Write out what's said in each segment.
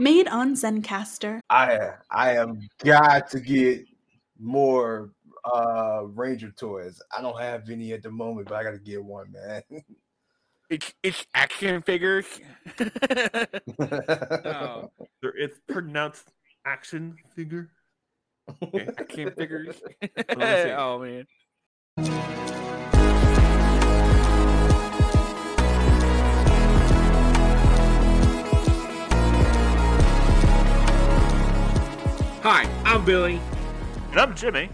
Made on Zencastr. I I am got to get more uh Ranger toys. I don't have any at the moment, but I gotta get one, man. It's it's action figures. Oh, there- it's pronounced action figure. Okay. action figures. Let me see. oh man. Hi, I'm Billy. And I'm Jimmy.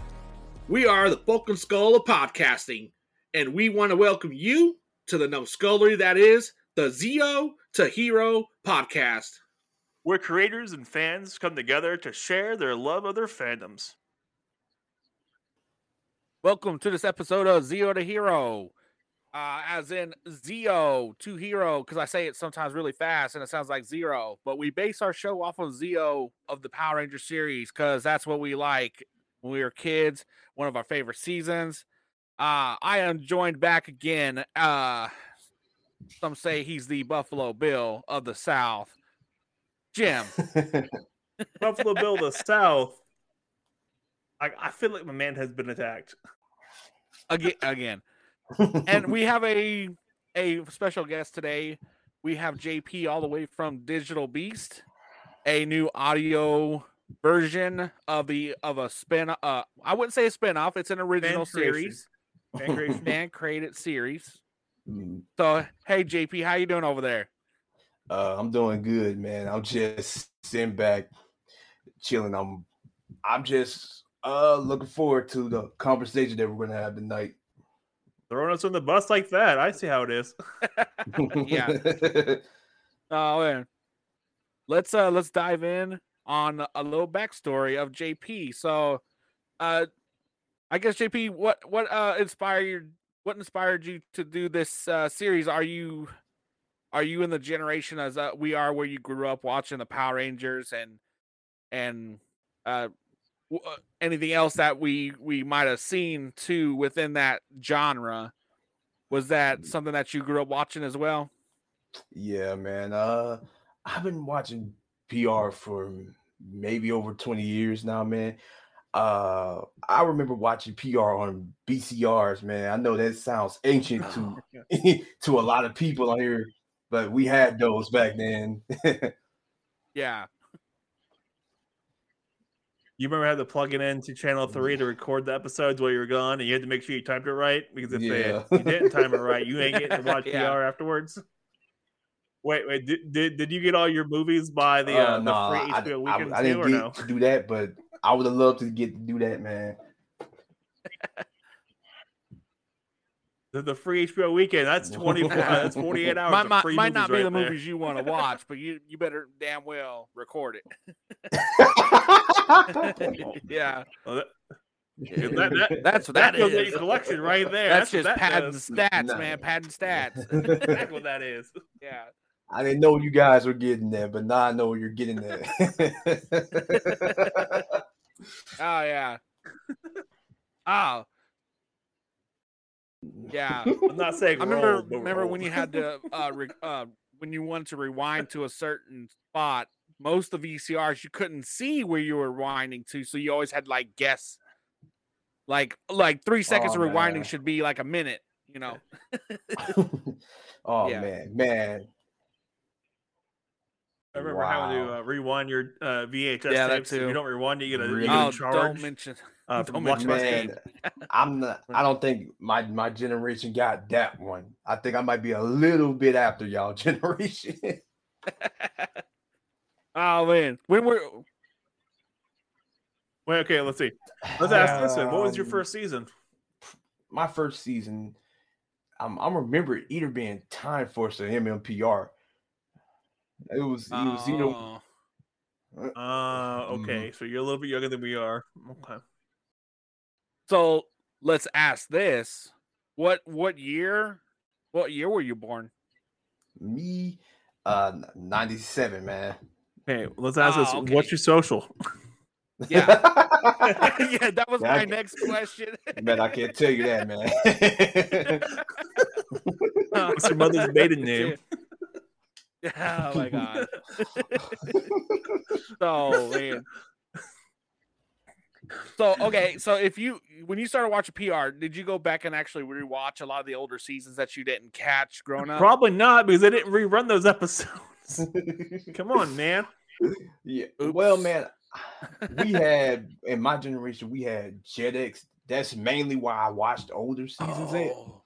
We are the Bulk and Skull of podcasting, and we want to welcome you to the numbskullery that is the Zeo to Hero podcast. Where creators and fans come together to share their love of their fandoms. Welcome to this episode of Zero to Hero. Uh, as in Zeo to Hero, because I say it sometimes really fast and it sounds like zero, but we base our show off of Zeo of the Power Ranger series because that's what we like when we were kids, one of our favorite seasons. Uh, I am joined back again. Uh, some say he's the Buffalo Bill of the South. Jim. Buffalo Bill the South. I, I feel like my man has been attacked. again again and we have a a special guest today we have jp all the way from digital beast a new audio version of the of a spin uh i wouldn't say a spin-off it's an original creation. series Fan creation. fan created series Mm, so hey jp how you doing over there uh, I'm doing good, man. I'm just sitting back, chilling. I'm I'm just uh looking forward to the conversation that we're gonna have tonight. Throwing us on the bus like that. I see how it is. Yeah. oh man let's uh let's dive in on a little backstory of jp so uh i guess jp what what uh inspired what inspired you to do this uh series are you are you in the generation as uh, we are where you grew up watching the power rangers and and uh uh, anything else that we we might have seen too within that genre was that something that you grew up watching as well Yeah, man. Uh I've been watching PR for maybe over 20 years now, man. Uh I remember watching PR on VCRs, man. I know that sounds ancient to to a lot of people on here, but we had those back then. yeah You remember having to plug it into channel three to record the episodes while you were gone, and you had to make sure you timed it right because if Yeah. they, you didn't time it right, you ain't getting to watch Yeah. PR afterwards. Wait, wait, did, did did you get all your movies by the Uh, uh, nah, the free I, HBO I- weekend I too, didn't or get no? to do that, but I would have loved to get to do that, man. The, the free HBO weekend that's twenty four, that's forty eight hours. might, of might, free might not be movies the there. movies you want to watch, but you you better damn well record it. yeah, Well, that, that, that, that's what that that goes in is. your collection right there. That's, what just that padding does. stats, Nah. man. Padding stats. That's what that is. Yeah. I didn't know you guys were getting there, but now I know you're getting there. Oh yeah. Oh. Yeah. I'm not saying I remember roll, remember when you had to uh, re- uh when you wanted to rewind to a certain spot. Most of VCRs you couldn't see where you were rewinding to, so you always had like guess. Like like three seconds Oh, of rewinding man. should be like a minute, you know. oh Yeah. man, man. I remember having to uh, rewind your uh, VHS Yeah, tapes. If too. you don't rewind it, you get a, you Really? get a Oh, charge. don't mention. uh, don't mention watching my my name. tape. Man, I'm not. I don't think my my generation got that one. I think I might be a little bit after y'all generation. oh man, when we're Wait, okay, let's see. Let's ask this one. What was your Um, first season? my first season, I'm I remember it either being Time Force or MMPR. It was it was either Oh, Uh, okay, so you're a little bit younger than we are. Okay. so let's ask this: what what year? What year were you born? me, uh, '97, man. Okay, let's ask this. Oh, What's your social? Yeah. yeah, that was Yeah, my get- next question. man, I can't tell you that, man. What's your mother's maiden name? oh my god. so oh, man. So okay, so if you when you started watching PR, did you go back and actually rewatch a lot of the older seasons that you didn't catch growing up? Probably not because they didn't rerun those episodes. Come on, man. Yeah. Well, man, we had in my generation we had Jetix. That's mainly why I watched older seasons. Oh,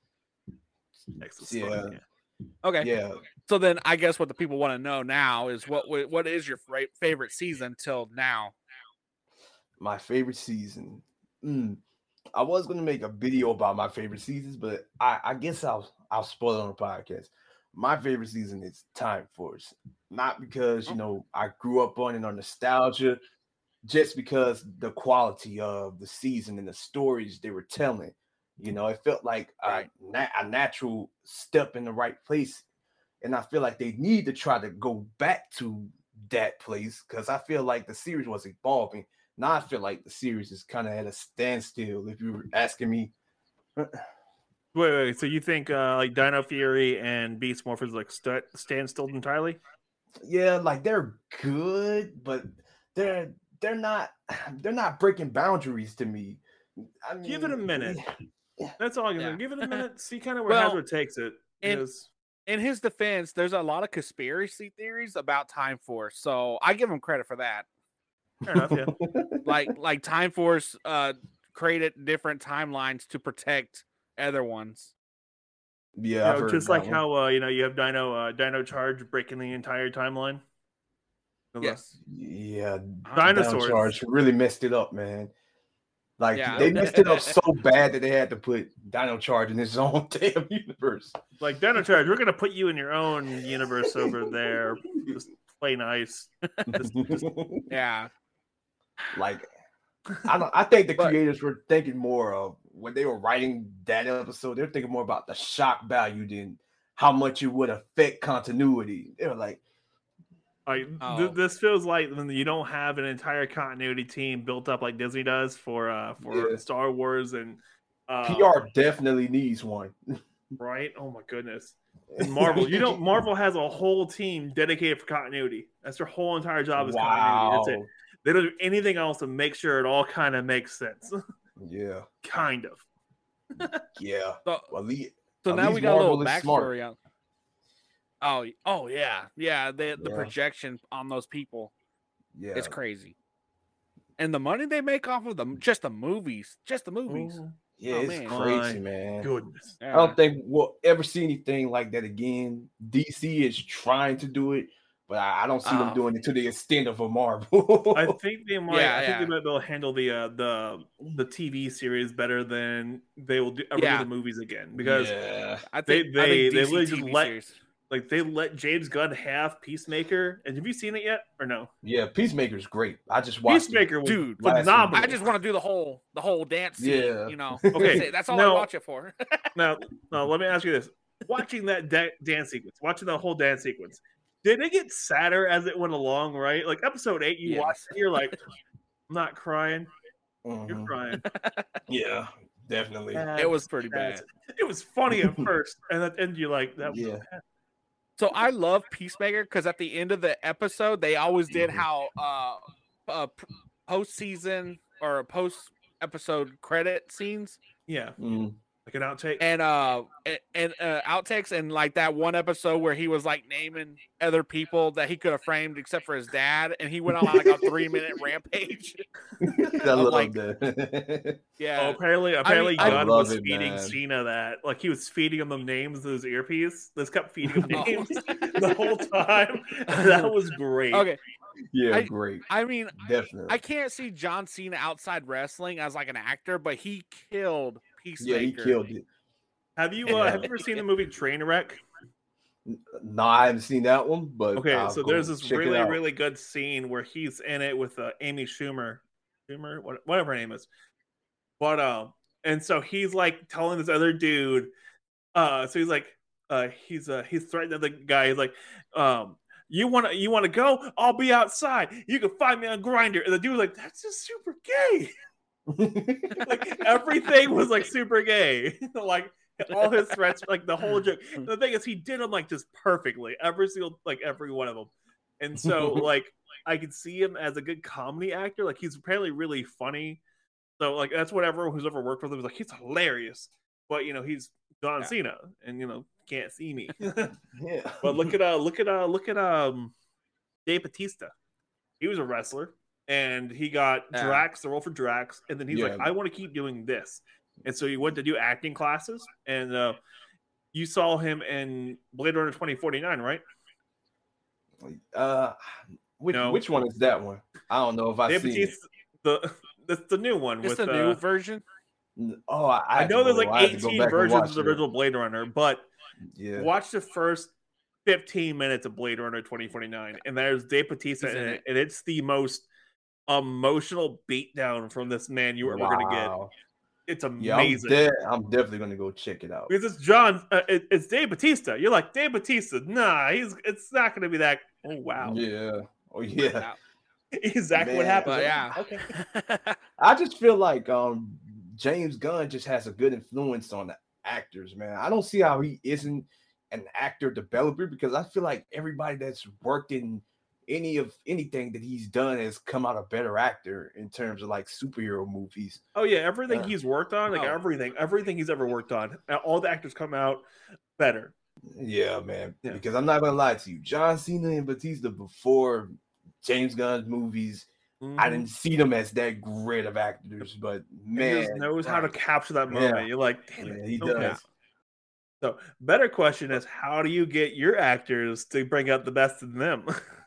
Excellent Yeah. stuff, yeah. okay. Yeah. So then I guess what the people want to know now is what what is your favorite season till now? My favorite season. Mm. I was gonna make a video about my favorite seasons, but I, I guess I'll I'll spoil it on the podcast. My favorite season is Time Force. Not because you know I grew up on it on nostalgia, just because the quality of the season and the stories they were telling. You know, it felt like a, a natural step in the right place. And I feel like they need to try to go back to that place because I feel like the series was evolving. Now I feel like the series is kind of at a standstill. If you were asking me, Wait, wait. So you think uh, like Dino Fury and Beast Morphers like st- stand still entirely? yeah, like they're good, but they're they're not they're not breaking boundaries to me. I mean, Give it a minute. That's all I'm Yeah. give it a minute. See kind of where Well, Hasbro takes it. and- because- In his defense, there's a lot of conspiracy theories about Time Force, so I give him credit for that. fair enough, yeah. Like like Time Force uh created different timelines to protect other ones. Yeah, You know, just like one. how uh, you know you have Dino uh, Dino Charge breaking the entire timeline. Yes. Yeah, Dinosaurs. Dino Charge really messed it up, man. Like Yeah. they messed it up so bad that they had to put Dino Charge in his own damn universe. Like Dino Charge, we're gonna put you in your own universe over there. Just play nice. Just- just- Yeah. like I don't I think the But- creators were thinking more of when they were writing that episode, they're thinking more about the shock value than how much it would affect continuity. They were like, Like th- Oh. this feels like when you don't have an entire continuity team built up like Disney does for uh for Yeah. Star Wars and uh, PR definitely needs one. right? Oh my goodness. And Marvel, you know, Marvel has a whole team dedicated for continuity. That's their whole entire job is continuity. That's it. They don't do anything else to make sure it all kind of makes sense. Yeah, kind of. yeah. So, Well, le- so now we least got a little Marvel smart. backstory on. Oh, oh yeah, yeah. The the Yeah. projection on those people, yeah. it's crazy, and the money they make off of them, just the movies, just the movies. Yeah, Oh, it's man. crazy, man. Goodness. I don't think we'll ever see anything like that again. DC is trying to do it, but I, I don't see Oh. them doing it to the extent of a Marvel. I think they might. Yeah, I think yeah. they might be able to handle the uh, the the TV series better than they will do ever Yeah. do the movies again because yeah, I they- think I they- think they DC literally just TV let- series. Like they let James Gunn have Peacemaker. And have you seen it yet or no? yeah, Peacemaker's great. I just watched Peacemaker was Dude, last week. phenomenal. I just want to do the whole the whole dance scene. Yeah. You know. Okay, That's, all now- I watch it for. now, now let me ask you this: watching that da- dance sequence, watching the whole dance sequence, did it get sadder as it went along? Right, like episode eight, you Yes. watch it, you're like, I'm not crying, it. you're mm-hmm. crying. Yeah, definitely. it was pretty bad. That's- It was funny at first, and at the end you're like, that was Yeah. So I love Peacemaker because at the end of the episode, they always did Mhm. how uh, uh post season or post episode credit scenes yeah, Mm. Like an outtake. and uh and uh, outtakes and like that one episode where he was like naming other people that he could have framed except for his dad, and he went on like a three minute rampage. I love like- that. Oh, Yeah, apparently, apparently, I Gunn love was it, feeding man. Cena that, like he was feeding him the names of his earpiece. Just kept feeding him names the whole time. that was great. okay. yeah, I- great. I mean, Definitely. I can't see John Cena outside wrestling as like an actor, but he killed Peacemaker. yeah, he killed it. Have you uh, Yeah. have you ever seen the movie Trainwreck? No, I haven't seen that one, but Okay, I'll so there's this really really good scene where he's in it with uh, Amy Schumer, Schumer, whatever her name is. But um, and so he's like telling this other dude, uh, so he's like, uh, he's uh, he's threatening the guy. He's like, um, you want to you want to go? I'll be outside. You can find me on Grindr. And the dude was like, that's just super gay. like everything was like super gay. like all his threats, like the whole joke. The thing is, he did them like just perfectly, every single, like every one of them. And so, like, I could see him as a good comedy actor. Like, he's apparently really funny. So, like, that's what everyone who's ever worked with him was like. He's hilarious, but you know, he's John Yeah. Cena, and you know, can't see me. Yeah. but look at uh, look at uh, look at um, Dave Batista. He was a wrestler, and he got Yeah. Drax, the role for Drax, and then he's like, I want to keep doing this, and so he went to do acting classes, and uh, you saw him in Blade Runner twenty forty nine, right? Uh, which No. which one is that one? I don't know if I see. Batista, the that's the new one It's with the new uh, version. Oh, I, I know there's like I have to go 18 versions of the it. original Blade Runner, but Yeah. watch the first 15 minutes of Blade Runner 2049, and there's Dave Batista He's in in it, it. and it's the most emotional beatdown from this man you were ever gonna get. Wow. It's Yeah, I'm, amazing. de- I'm definitely gonna go check it out. because it's John, uh, it- it's Dave Batista. You're like Dave Batista. Nah, he's it's not gonna be that. Oh wow, Yeah. Oh yeah. exactly what happened. But yeah. Okay. I just feel like um James Gunn just has a good influence on the actors, man. I don't see how he isn't an actor developer because I feel like everybody that's worked in any of anything that he's done has come out a better actor in terms of like superhero movies. Oh yeah, everything Yeah. he's worked on, like Oh. everything, everything he's ever worked on, uh, all the actors come out better. Yeah, man. Yeah. Because I'm not gonna lie to you, John Cena and Batista before James Gunn's movies, I Mhm. didn't see them as that great of actors, but he man, just knows how to capture that Yeah. moment. You're like, damn Yeah, it, he does. So, better question is, how do you get your actors to bring out the best in them?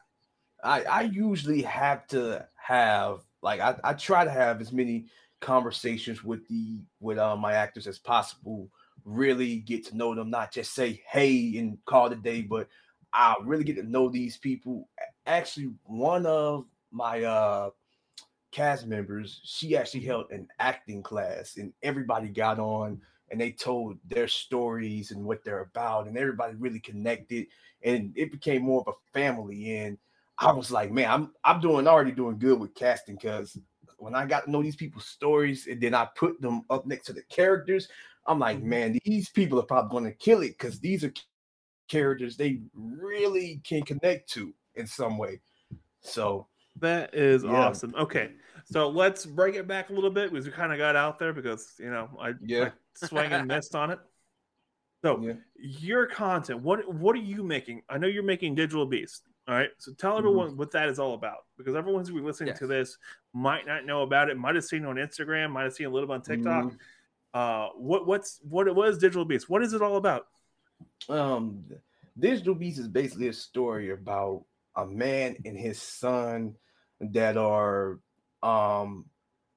I, I usually have to have like I, I try to have as many conversations with the with uh, my actors as possible. Really get to know them, not just say hey and call a day, but I really get to know these people. Actually, one of my uh cast members, she actually held an acting class, and everybody got on and they told their stories and what they're about, and everybody really connected, and it became more of a family. And I was like, man, I'm I'm doing already doing good with casting because when I got to know these people's stories and then I put them up next to the characters, I'm like, Mhm. man, these people are probably going to kill it because these are characters they really can connect to in some way. So that is Yeah. awesome. Okay, so let's bring it back a little bit because we kind of got out there because you know I, Yeah. I swung and missed on it. So yeah, your content, what what are you making? I know you're making Digital Beast. All right, so tell Mhm. everyone what that is all about because everyone's who's listening to this might not know about it. Might have seen it on Instagram, might have seen a little bit on TikTok. Mhm. Uh, what what's what what is Digital Beast? What is it all about? um digital beast is basically a story about a man and his son that are um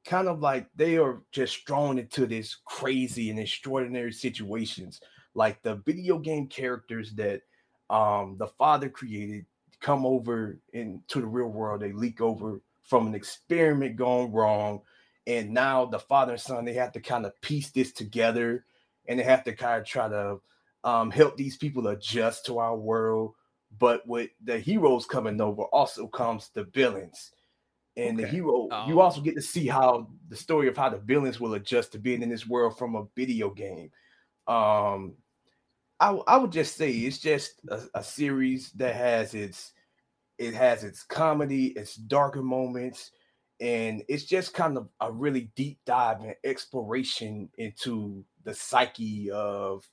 kind of like they are just thrown into this crazy and extraordinary situations like the video game characters that um the father created come over into the real world they leak over from an experiment gone wrong and now the father and son they have to kind of piece this together and they have to kind of try to um, help these people adjust to our world. But with the heroes coming over, also comes the villains. And the hero, Oh. you also get to see how the story of how the villains will adjust to being in this world from a video game. Um, I, I would just say it's just a, a series that has its it has its comedy, its darker moments, and it's just kind of a really deep dive and exploration into the psyche of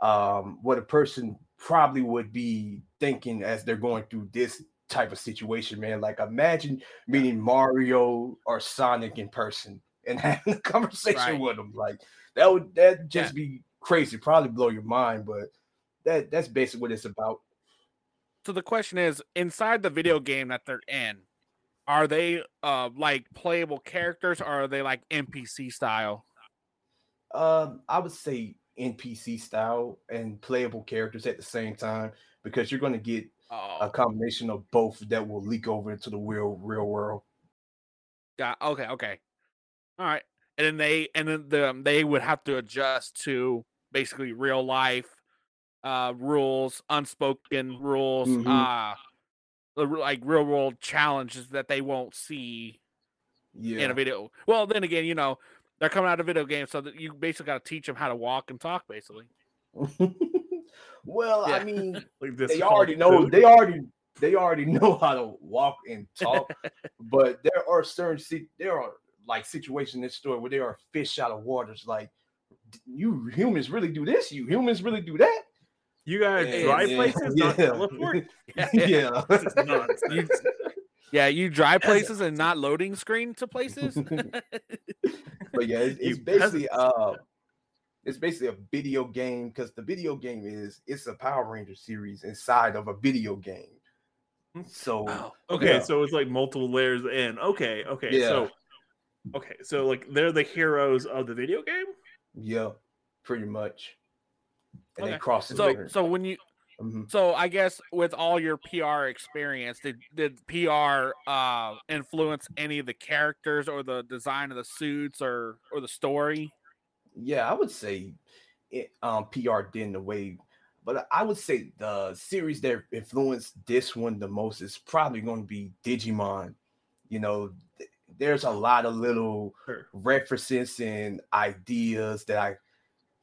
um, what a person probably would be thinking as they're going through this type of situation, man. Like imagine meeting Mario or Sonic in person and having a conversation Right. with them. Like that would that just be crazy, probably blow your mind, but that that's basically what it's about. So the question is, inside the video game that they're in, are they uh like playable characters or are they like NPC style? Um, I would say NPC style and playable characters at the same time because you're going to get a Oh, combination of both that will leak over into the real real world. got okay, okay, all right. And then they and then the, they would have to adjust to basically real life uh rules, unspoken rules, Mhm. uh like real world challenges that they won't see Yeah. in a video. Well, then again, you know, they're coming out of video games, so that you basically got to teach them how to walk and talk, basically. well, Yeah. I mean, Like they already know food? they already they already know how to walk and talk, but there are certain there are like situations in this story where there are fish out of waters. Like "D- you humans really do this, you humans really do that. You guys Yeah, drive yeah, places, not yeah. teleport. yeah. This is nonsense. You- yeah, you drive places and not loading screen to places. but yeah, it's, it's basically uh it's basically a video game because the video game is it's a Power Ranger series inside of a video game. So wow. Okay, Yeah. so it's like multiple layers in. Okay, okay. Yeah. So okay, so like they're the heroes of the video game? Yeah, pretty much. And they cross the So so when you Mhm. so I guess with all your PR experience, did did PR uh influence any of the characters or the design of the suits or or the story? Yeah, I would say it, um, PR did in a way, but I would say the series that influenced this one the most is probably going to be Digimon. You know, there's a lot of little Sure. references and ideas that I,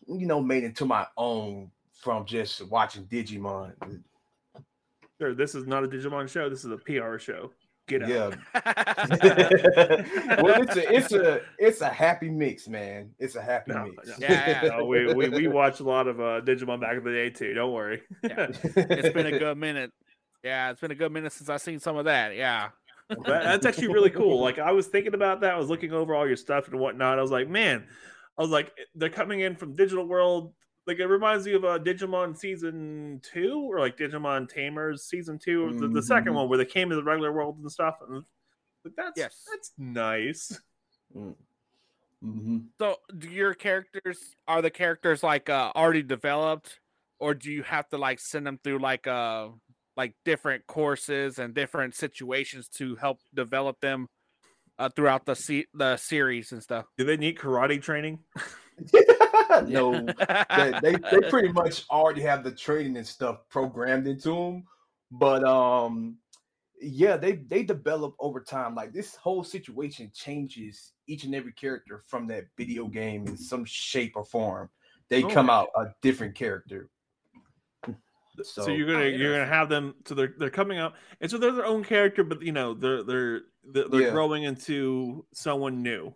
you know, made into my own from just watching Digimon. Sure, this is not a Digimon show. This is a PR show. Get out. Yeah. well, it's a it's a it's a happy mix, man. It's a happy No, mix. no. Yeah. No, we, we we watched a lot of uh, Digimon back in the day too. Don't worry. Yeah. it's been a good minute. Yeah, it's been a good minute since I've seen some of that. Yeah. That- that's actually really cool. Like I was thinking about that. I was looking over all your stuff and whatnot. I was like, man, I was like, they're coming in from Digital World. Like it reminds me of uh, Digimon season two or like Digimon Tamers season two, the, the second Mhm. one where they came to the regular world and stuff. And like, that's Yes. that's nice. hmm So, do your characters are the characters like uh, already developed, or do you have to like send them through like uh like different courses and different situations to help develop them uh, throughout the se- the series and stuff? Do they need karate training? no, they, they they pretty much already have the training and stuff programmed into them. But um, yeah, they they develop over time. Like this whole situation changes each and every character from that video game in some shape or form. They come Okay. out a different character. So, So, you're gonna you're gonna have them. So they're they're coming out, and so they're their own character, but you know they're they're they're, they're Yeah. growing into someone new.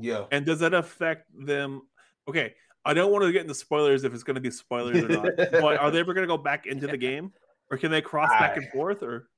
yeah. And does that affect them? Okay, I don't want to get into spoilers if it's going to be spoilers or not. but are they ever going to go back into the game, or can they cross back and forth? Or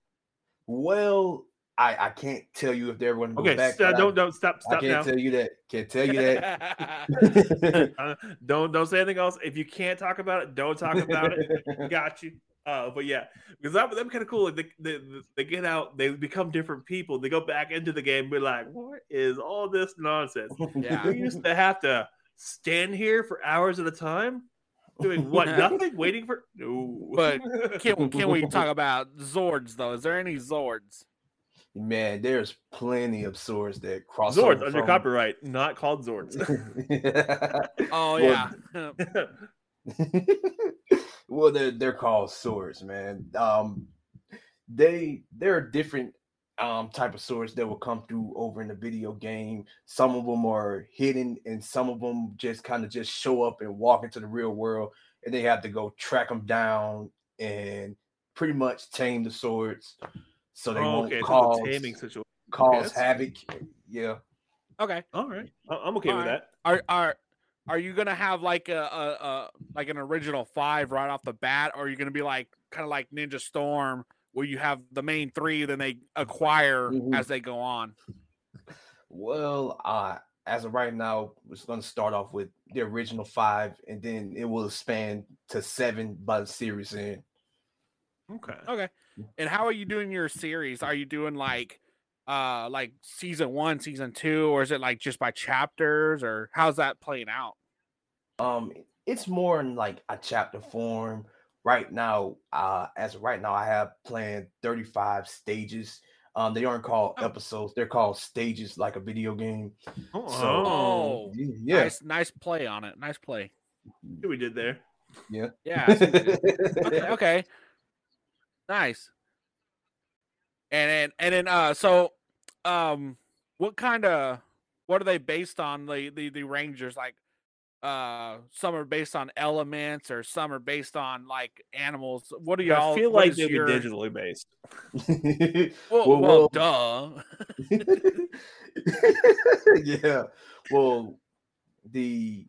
Well, I I can't tell you if they're going to go okay, back. st- I- don't don't stop I can't now. tell you that. Can't tell you that. Uh, don't don't say anything else. If you can't talk about it, don't talk about it. Got you. Uh, but yeah, because that that kind of cool. Like they, they they get out, they become different people. They go back into the game, and be like, "What is all this nonsense?" Yeah. We used to have to stand here for hours at a time, doing what? Nothing, waiting for. No. But can can we talk about Zords though? Is there any Zords? Man, there's plenty of swords that cross Zords over under from- copyright, not called Zords. Oh Well, yeah. well, they're they're called swords, man. Um, they there are different um type of swords that will come through over in the video game. Some of them are hidden, and some of them just kind of just show up and walk into the real world, and they have to go track them down and pretty much tame the swords so they oh, won't okay, so cause it's a taming situation. cause that's- havoc. Yeah. okay. All right, I- I'm okay with Alright. that. Are are are you gonna have like a, a, a like an original five right off the bat, or are you gonna be like kind of like Ninja Storm, where you have the main three, then they acquire Mhm. as they go on? Well, uh, as of right now, it's going to start off with the original five, and then it will expand to seven by the series end. Okay. Okay. And how are you doing your series? Are you doing like uh like season one, season two, or is it like just by chapters, or how's that playing out? Um, it's more in like a chapter form right now. Uh, as of right now, I have planned thirty-five stages. Um, they aren't called Oh. episodes; they're called stages, like a video game. Oh, So- Oh, Y- Yeah, nice, nice play on it. Nice play. what we did there. Yeah. I see what you did. okay, okay. Nice. And then and then uh so um what kind of what are they based on? The the the Rangers like uh some are based on elements or some are based on like animals. What do y'all I feel like they'd your- be digitally based. Well, Well, well, well- duh. yeah. Well, the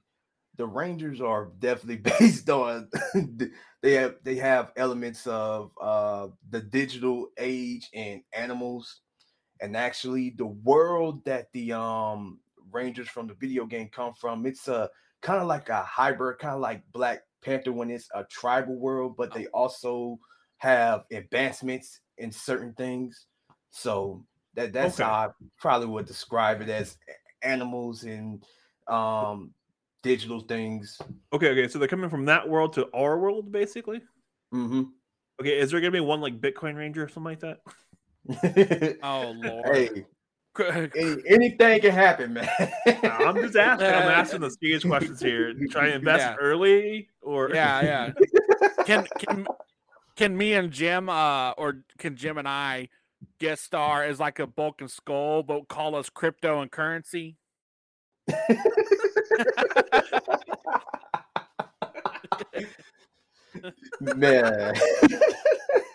the Rangers are definitely based on they have they have elements of uh the digital age and animals and actually the world that the um Rangers from the video game come from it's a kind of like a hybrid kind of like Black Panther when it's a tribal world but they also have advancements in certain things so that that's Okay. how I probably would describe it as animals and um digital things. Okay, okay, so they're coming from that world to our world, basically. hmm Okay, is there gonna be one like Bitcoin Ranger or something like that? Oh lord. hey, any, anything can happen, man. I'm just asking. I'm asking the serious questions here. Try to invest Yeah. early, or yeah, yeah. Can can can me and Jim uh or can Jim and I guest star as like a bulk and skull, but call us crypto and currency? Man.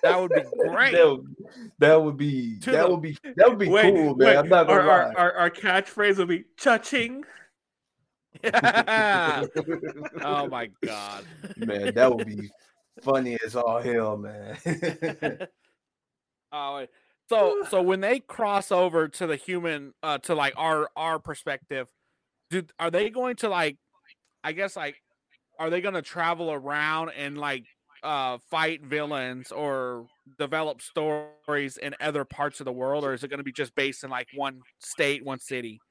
That would be great. That would, that would be To that the- would be that would be wait, cool, man. wait, I'm not our, gonna our, lie. our, our catchphrase will be cha-ching. oh my god. man, that would be funny as all hell, man. Oh, wait. so so when they cross over to the human uh to like our our perspective, do are they going to like I guess like are they going to travel around and like uh fight villains or develop stories in other parts of the world or is it going to be just based in like one state, one city?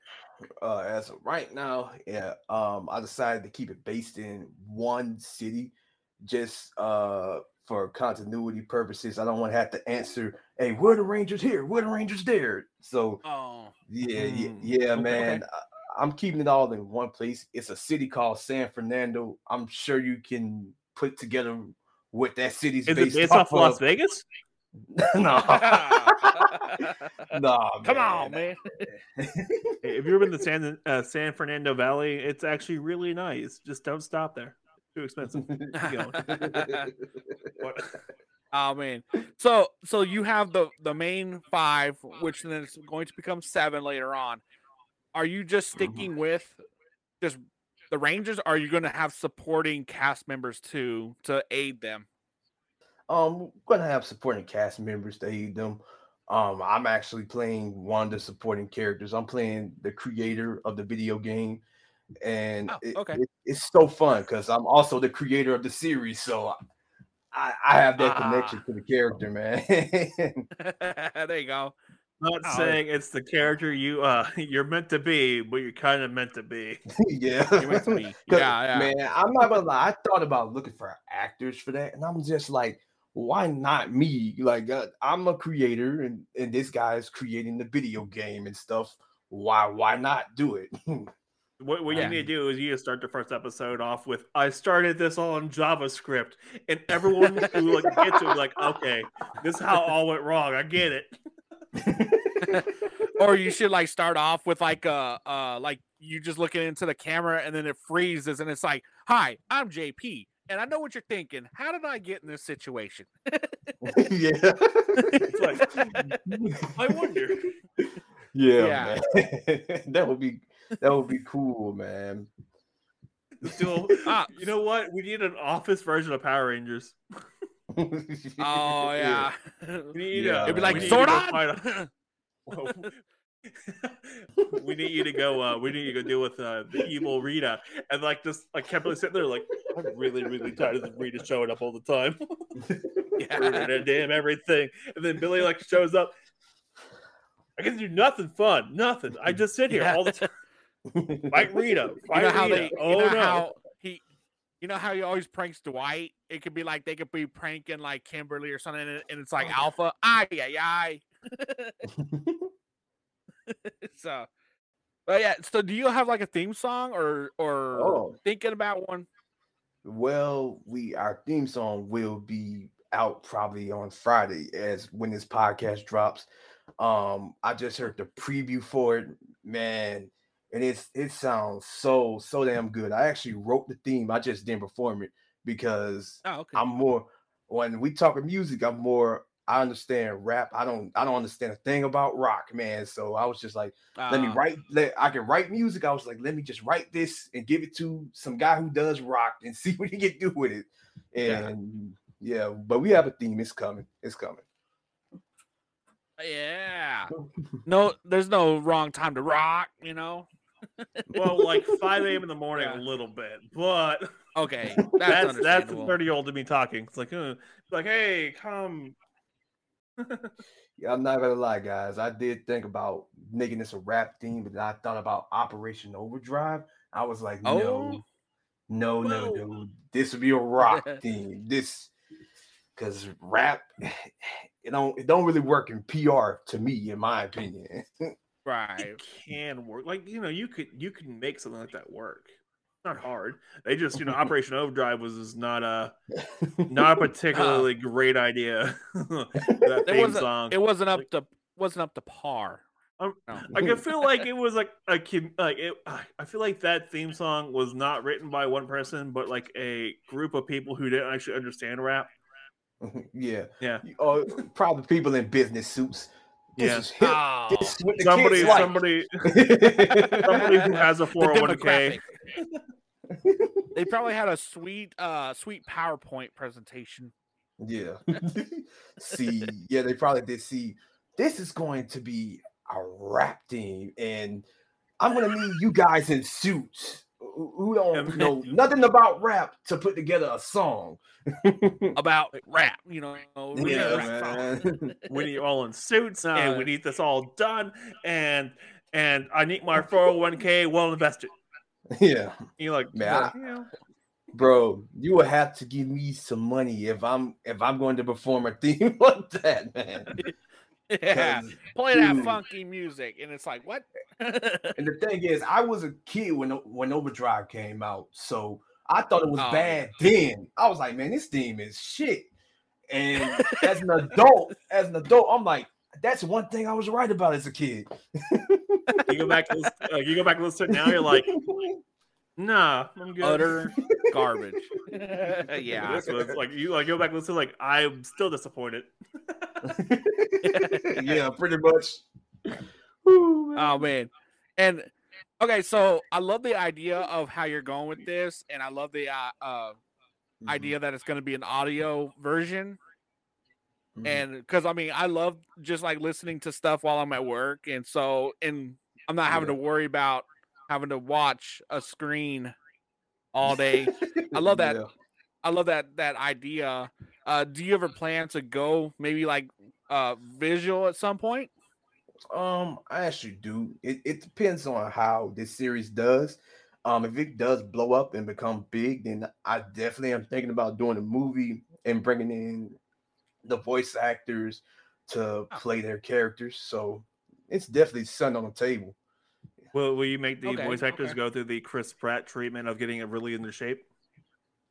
uh, as of right now, yeah, um, I decided to keep it based in one city, just uh for continuity purposes. I don't want to have to answer, "Hey, where the Rangers here? Where the Rangers there?" So Oh. yeah, yeah, Mm, yeah, okay. man. I, I'm keeping it all in one place. It's a city called San Fernando. I'm sure you can put together what that city's Is based, it based off of. Las Vegas? no, no, Come on, man. if you're in the San uh, San Fernando Valley? It's actually really nice. Just don't stop there. Too expensive. Keep going. What- Oh man. So so you have the the main five, which then is going to become seven later on. Are you just sticking with just the Rangers? Or are you going to have supporting cast members too to aid them? Um, we're gonna have supporting cast members to aid them. Um, I'm actually playing one of the supporting characters. I'm playing the creator of the video game, and Oh, okay. it- it's so fun because I'm also the creator of the series. So I, I have that connection Ah. to the character, man. there you go. Not Oh, saying it's the character you uh you're meant to be, but you're kind of meant to be. yeah, You're meant to be. 'Cause, Yeah, yeah. man. I'm not gonna lie. I thought about looking for actors for that, and I'm just like, why not me? Like, uh, I'm a creator, and and this guy's creating the video game and stuff. Why why not do it? What, what Yeah. you need to do is you need to start the first episode off with "I started this all on JavaScript," and everyone who like gets it like, "Okay, this is how all went wrong. I get it." or you should like start off with like uh uh like you just looking into the camera and then it freezes and it's like, "Hi, I'm JP." And I know what you're thinking. How did I get in this situation? yeah, It's like, I wonder. yeah, Yeah. man. that would be that would be cool, man. Still, Ah, you know what? We need an office version of Power Rangers. Oh yeah. We need, Yeah, It'd be like we need you to go Zordon. we need you to go. Uh, we need you to go deal with uh, the evil Rita, and like just like Kimberly sitting there, like I'm really, really tired of Rita showing up all the time. Ruining her damn everything, and then Billy like shows up. I can do nothing fun, nothing. I just sit here Yeah. all the time. Fight Rita, you fight know how Rita. they oh you know no! how he you know how he always pranks Dwight? It could be like they could be pranking like Kimberly or something, and, it's like Oh, Alpha. Ay ay ay. so, but yeah. So, do you have like a theme song or or Oh. thinking about one? Well, we our theme song will be out probably on Friday as when this podcast drops. Um, I just heard the preview for it. Man, and it's it sounds so so damn good. I actually wrote the theme. I just didn't perform it because Oh, okay. I'm more when we talk of music. I'm more. I understand rap. I don't. I don't understand a thing about rock, man. So I was just like, let me Uh, write. Let I can write music. I was like, let me just write this and give it to some guy who does rock and see what he can do with it. Yeah. And yeah, but we have a theme. It's coming. It's coming. Yeah. No, there's no wrong time to rock. You know. Well, like 5 a.m. in the morning, Yeah. a little bit, but Okay, that's that's that's understandable. 30 year old to me talking. It's like, uh, like, hey, come. Yeah, I'm not gonna lie, guys. I did think about making this a rap theme, but then I thought about Operation Overdrive. I was like, no, Oh. no, no, Well- dude. This would be a rock theme. This because rap, it don't it don't really work in PR to me, in my opinion. Right. It can work. Like, you know, you could you can make something like that work. Not hard. They just, you know, Operation Overdrive was is not a not a particularly great idea. that It wasn't. song. It wasn't up to wasn't up to par. Um, No. Like I feel like it was like a. Like it, I feel like that theme song was not written by one person, but like a group of people who didn't actually understand rap. yeah, Yeah. You- Oh, probably people in business suits. This Yeah. is. Oh, This is what the Somebody, kids like. somebody, somebody who has a four hundred one k. they probably had a sweet, uh, sweet PowerPoint presentation. Yeah. see, yeah, they probably did see this is going to be a rap team, and I'm gonna need you guys in suits who who don't know nothing about rap to put together a song. about rap, you know. really Yeah, rap song. man. We need all in suits, and we Uh, need this all done. And and I need my four hundred one k well invested. yeah, You like, Man, like, I- you know, bro, you will have to give me some money if I'm if I'm going to perform a theme like that, man. Yeah, 'Cause, play that dude, funky music, and it's like, what? And the thing is, I was a kid when when Overdrive came out, so I thought it was Oh, bad then. I was like, man, this theme is shit. And as an adult, as an adult, I'm like, that's one thing I was right about as a kid. you go back to listen, uh, you go back and listen to now. You're like, nah, I'm good. Utter garbage. yeah. This was like you like go back and listen. Like I'm still disappointed. yeah, pretty much. Oh man. And okay, so I love the idea of how you're going with this, and I love the uh, uh Mhm, idea that it's going to be an audio version. mhm. And because I mean, I love just like listening to stuff while I'm at work, and so and I'm not having Yeah. to worry about having to watch a screen all day. I love that. Yeah. I love that that idea. Uh, do you ever plan to go maybe like uh visual at some point? Um, I actually do. It, it depends on how this series does. Um, if it does blow up and become big, then I definitely am thinking about doing a movie and bringing in the voice actors to play their characters. So it's definitely something on the table. Will Will you make the Okay, voice actors okay. go through the Chris Pratt treatment of getting it really in their shape?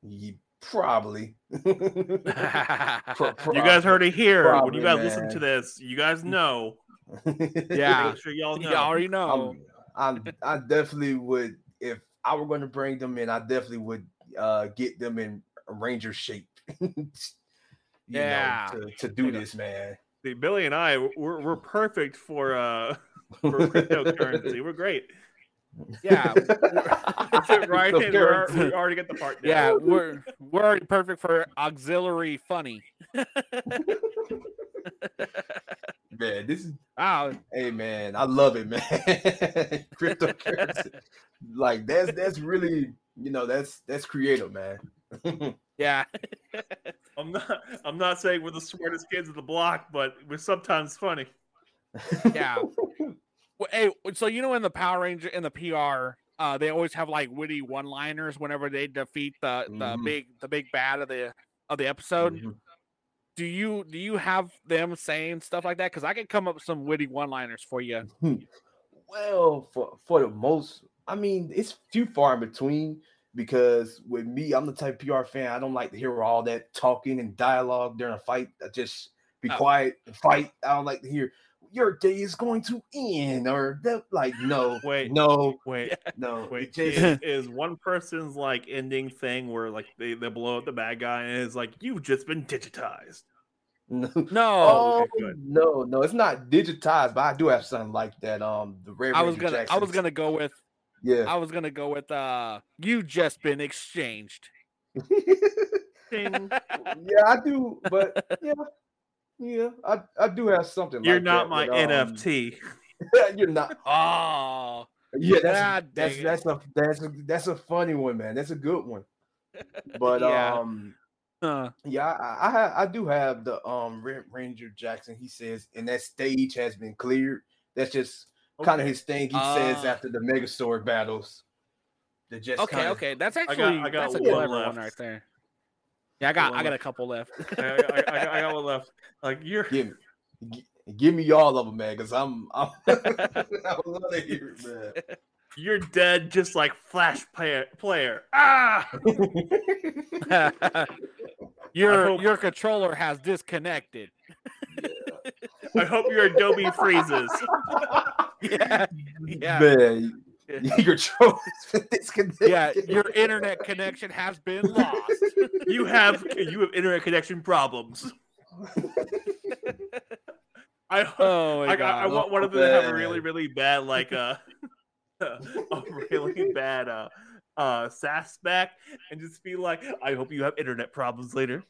Ye- probably. Pro- you guys heard it here. when you guys listen to this, you guys know. Yeah. Make sure y'all know. You already know. I'm, I'm, I definitely would if I were going to bring them in. I definitely would uh, get them in Ranger shape. you Yeah. know, to, to do this, man. See, Billy and I, we're we're perfect for uh for cryptocurrency. We're great. Yeah, Fit right in. We're, we already get the part. down. yeah, we're we're already perfect for auxiliary funny. man, this is Oh, hey man, I love it, man. Cryptocurrency, like that's that's really you know that's that's creative, man. yeah, I'm not. I'm not saying we're the smartest kids of the block, but we're sometimes funny. Yeah. Well, hey, so you know in the Power Ranger in the PR, uh, they always have like witty one-liners whenever they defeat the the Mhm. big the big bad of the of the episode. Mhm. Do you do you have them saying stuff like that? Because I could come up with some witty one-liners for you. Well, for for the most, I mean, it's few far in between because with me, I'm the type of PR fan. I don't like to hear all that talking and dialogue during a fight. I just be Oh. quiet and fight. I don't like to hear your day is going to end, or that, like, no, Wait. no, Wait, no. wait. just- Is, is one person's like ending thing where like they, they blow up the bad guy and it's like you've just been digitized. no. No, Oh okay, no, no, it's not digitized, but I do have something like that. Um, the Red I was Ranger gonna I was gonna go with yeah. I was gonna go with uh you just been exchanged. Yeah, I do, but yeah, yeah, I, I do have something. You're like not that, my but, um, NFT. you're not. Oh Yeah, that's that's that's a that's a that's a funny one, man. That's a good one. But Yeah. um, huh. yeah, I I, I do have the um Ranger Jackson. He says, and that stage has been cleared. That's just kind of his thing. He says Ah. after the Megazord battles. That just Okay, kinda, okay. That's got- actually I got that's a one clever one left. right there. Yeah, I got I got a couple left. I, I, I, I got- I got one left. Like you're Give, me, give me all of them, man, because I'm, I'm I want to hear it, man. you're dead just like Flash player player. Ah your hope- your controller has disconnected. I hope your Adobe freezes. Yeah, yeah, Man, your control is disconnected. yeah. Your internet connection has been lost. You have you have internet connection problems. I Oh my I, god! I, I want one of them to have a really, really bad, like uh, a really bad uh, uh, SAS back, and just be like, "I hope you have internet problems later.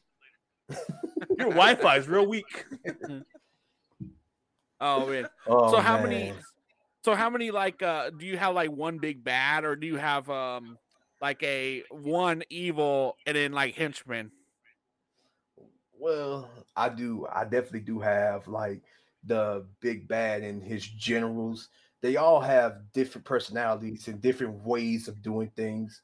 Your Wi-Fi is real weak." oh man. Oh, so how many? So how many like uh do you have like one big bad or do you have um like a one evil and then like henchmen? Well, I do. I definitely do have like the big bad and his generals. They all have different personalities and different ways of doing things.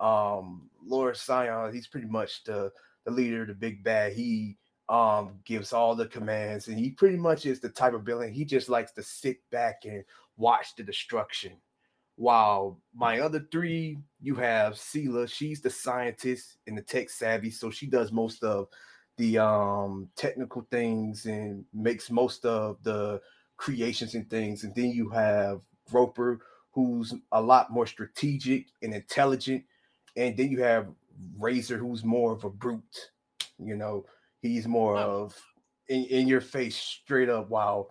Um, Lord Sion, he's pretty much the the leader, the big bad. He um gives all the commands, and he pretty much is the type of villain. He just likes to sit back and watch the destruction. While my other three, you have Sela. She's the scientist and the tech savvy, so she does most of the um technical things and makes most of the creations and things. And then you have Roper, who's a lot more strategic and intelligent. And then you have Razor, who's more of a brute. You know, he's more of in, in your face straight up, while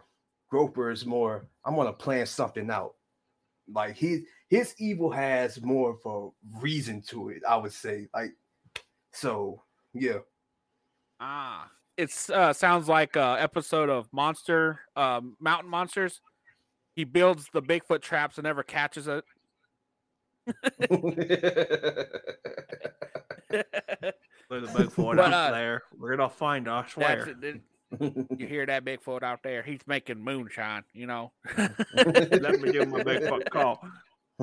Groper is more, I'm gonna plan something out. Like his his evil has more of a reason to it, I would say. Like so, yeah. Ah. It's uh sounds like a episode of Monster um Mountain Monsters. He builds the Bigfoot traps and never catches it. There's a big foot But, out uh, there. We're gonna find. I That's swear. It. it- You hear that Bigfoot out there? He's making moonshine, you know. Let me give my big foot call.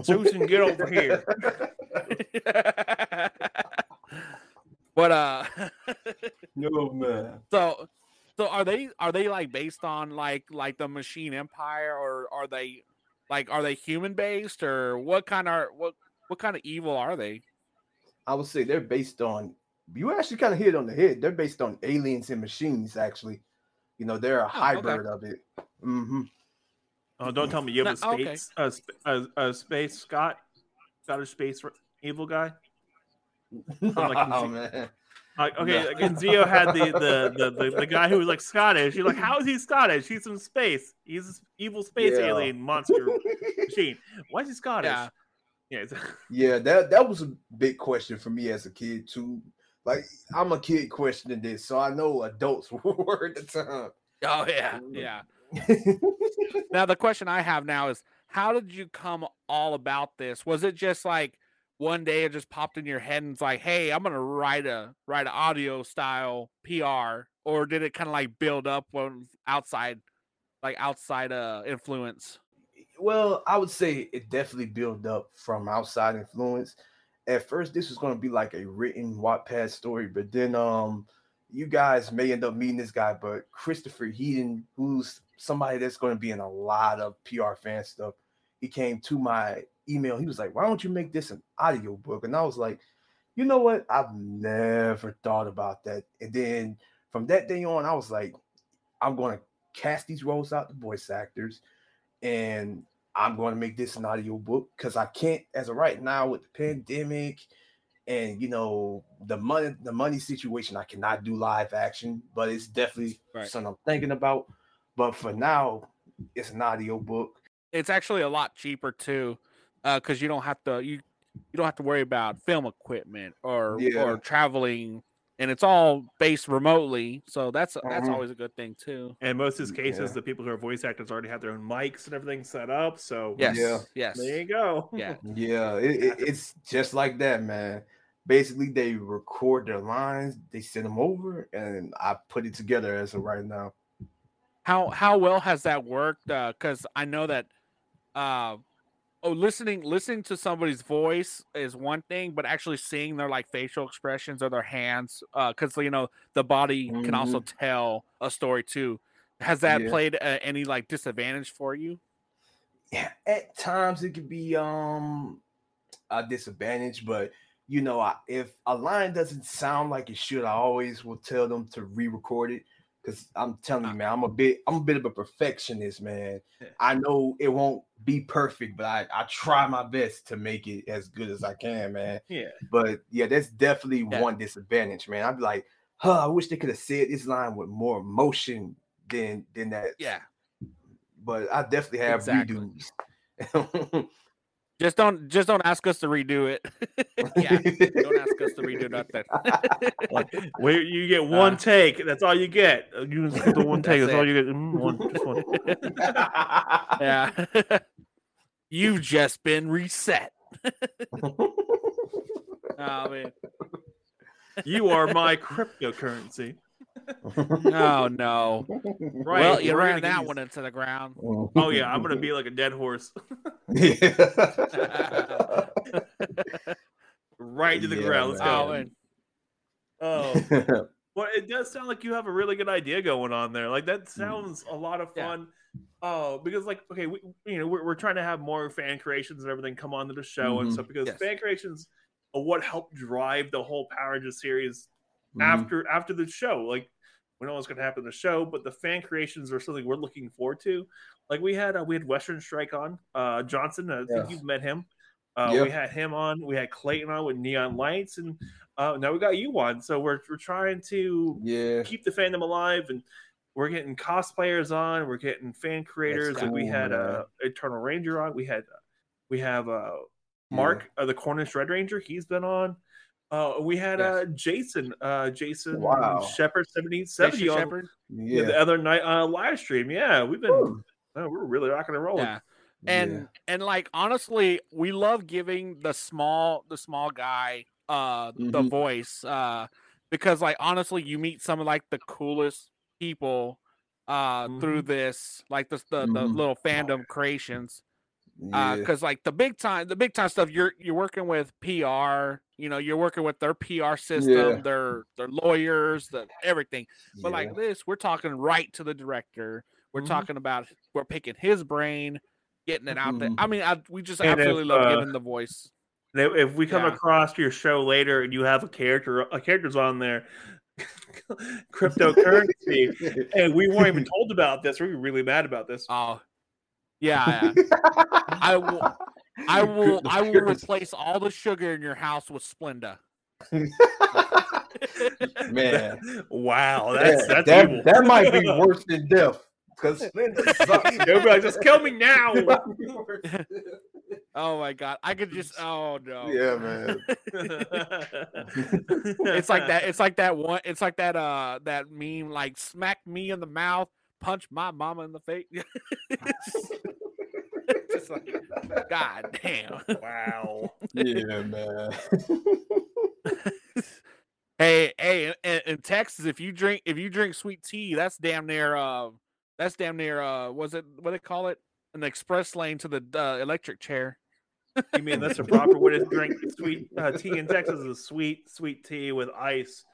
Susan, get over here. but uh no man. so so are they are they like based on like like the machine empire or are they like are they human based or what kind of what what kind of evil are they I would say they're based on you actually kind of hit it on the head. They're based on aliens and machines, actually. You know, they're a okay. hybrid of it. Mm-hmm. Oh, don't tell me you have a No, okay. space, a, a, a space Scott, Scottish space evil guy. like oh man. Like, okay, No. like in Zeo had the the, the the the guy who was like Scottish. You're like, how is he Scottish? He's from space. He's this evil space Yeah. alien monster machine. Why is he Scottish? Yeah. Yeah, Yeah, that that was a big question for me as a kid too. Like I'm a kid questioning this, so I know adults were at the time. oh yeah yeah now the question i have now is how did you come all about this was it just like one day it just popped in your head and it's like hey i'm gonna write a write an audio style pr or did it kind of like build up when outside like outside uh influence well, I would say it definitely built up from outside influence. At first, this was going to be like a written Wattpad story, but then um, you guys may end up meeting this guy. But Christopher Heaton, who's somebody that's going to be in a lot of PR fan stuff, he came to my email. He was like, "Why don't you make this an audio book?" And I was like, "You know what? I've never thought about that." And then from that day on, I was like, "I'm going to cast these roles out to voice actors, and I'm going to make this an audio book because I can't, as of right now, with the pandemic and you know the money, the money situation, I cannot do live action, but it's definitely Right. something I'm thinking about. But for now, it's an audio book. It's actually a lot cheaper too, uh, because you don't have to you you don't have to worry about film equipment or Yeah. or traveling, and it's all based remotely. So that's that's Mhm. always a good thing too. And most of these cases, Yeah. the people who are voice actors already have their own mics and everything set up. So Yes, Yeah. yes, there you go. yeah. Yeah, it, it- it's just like that, man. Basically, they record their lines, they send them over, and I put it together as of right now. How how well has that worked? Because I know that, uh, oh, listening listening to somebody's voice is one thing, but actually seeing their like facial expressions or their hands, because you know the body can also tell a story too. Has that Yeah. played uh, any like disadvantage for you? Yeah, at times it could be um a disadvantage, but you know, I, if a line doesn't sound like it should, I always will tell them to re-record it because I'm telling you, man, I'm a bit, I'm a bit of a perfectionist, man. I know it won't be perfect, but I, I try my best to make it as good as I can, man. Yeah. But yeah, that's definitely Yeah. one disadvantage, man. I'd be like, huh, I wish they could have said this line with more emotion than than that. Yeah, But I definitely have Exactly. redos. just don't just don't ask us to redo it. yeah, don't ask us to redo nothing. Where you get one Uh, take, that's all you get. Uh, You just get the one take, That's that's all you get. Mm, one, one. yeah, you've just been reset. Oh man. You are my cryptocurrency. Oh no. Right. well, you ran that these- one into the ground. Oh yeah, I'm gonna be like a dead horse, right to the Yeah, ground. Let's man. Oh, go. Oh, well, it does sound like you have a really good idea going on there. Like that sounds a lot of Yeah. fun. Oh, because like okay, we, you know we're, we're trying to have more fan creations and everything come onto the show and Mhm. stuff because Yes. fan creations are what helped drive the whole Power Rangers series Mhm. after after the show. Like we know what's going to happen in the show, but the fan creations are something we're looking forward to. Like we had uh, we had Western Strike on uh, Johnson. I think Yes. you've met him. Uh, Yep. We had him on. We had Clayton on with Neon Lights, and uh, now we got you on. So we're we're trying to yeah. keep the fandom alive, and we're getting cosplayers on. We're getting fan creators. Like we had uh, Eternal Ranger on. We had we have uh, Mark, uh, the Cornish Red Ranger. He's been on. Uh, we had Yes. uh, Jason, uh, Jason Wow. Shepherd seventy seventy Jason on Shepard? yeah, the other night on a live stream. Yeah, we've been oh, we're really rocking and rolling. Yeah. And Yeah. and like honestly, we love giving the small the small guy uh the Mhm. voice uh because like honestly you meet some of like the coolest people uh through this like the the, the Mhm. little fandom creations yeah. because like the big time the big time stuff you're you're working with pr you know you're working with their pr system Yeah. their their lawyers the everything but yeah. like this we're talking right to the director we're Mhm. talking about we're picking his brain getting it out there Mhm. i mean I, we just And if, absolutely love uh, giving the voice if- if we come Yeah. across your show later and you have a character a character's on there, cryptocurrency, and we weren't even told about this, we're really mad about this. oh yeah, yeah. i will i will i will replace all the sugar in your house with splenda Man, wow, that's that, that's that, evil. that might be worse than death. Because Splenda sucks. They'll be like, just kill me now. oh my god i could just oh no yeah, man. it's like that it's like that one it's like that uh that meme like smack me in the mouth punch my mama in the face It's just like god damn wow. Yeah, man. hey hey in, in texas if you drink if you drink sweet tea that's damn near uh that's damn near uh was it what they call it an express lane to the uh, electric chair You mean that's the proper way to drink sweet uh, tea in Texas is sweet, sweet tea with ice.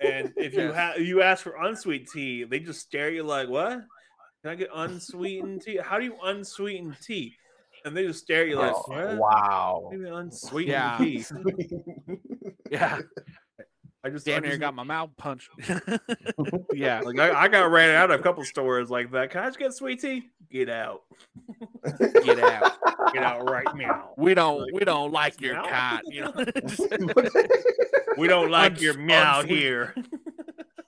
And if you have you ask for unsweet tea, they just stare at you like, "What? Can I get unsweetened tea? How do you unsweeten tea?" And they just stare at you like, Oh, "What? wow. Maybe unsweetened Yeah. tea." yeah I just Damn I near just- got my mouth punched. yeah. like I, I got ran out of a couple stores like that. Can I just get sweet tea? Get out. Get out. Get out right now. We don't Like, we don't like your meow? cat, you know. We don't like Uns- your meow unsweet. here.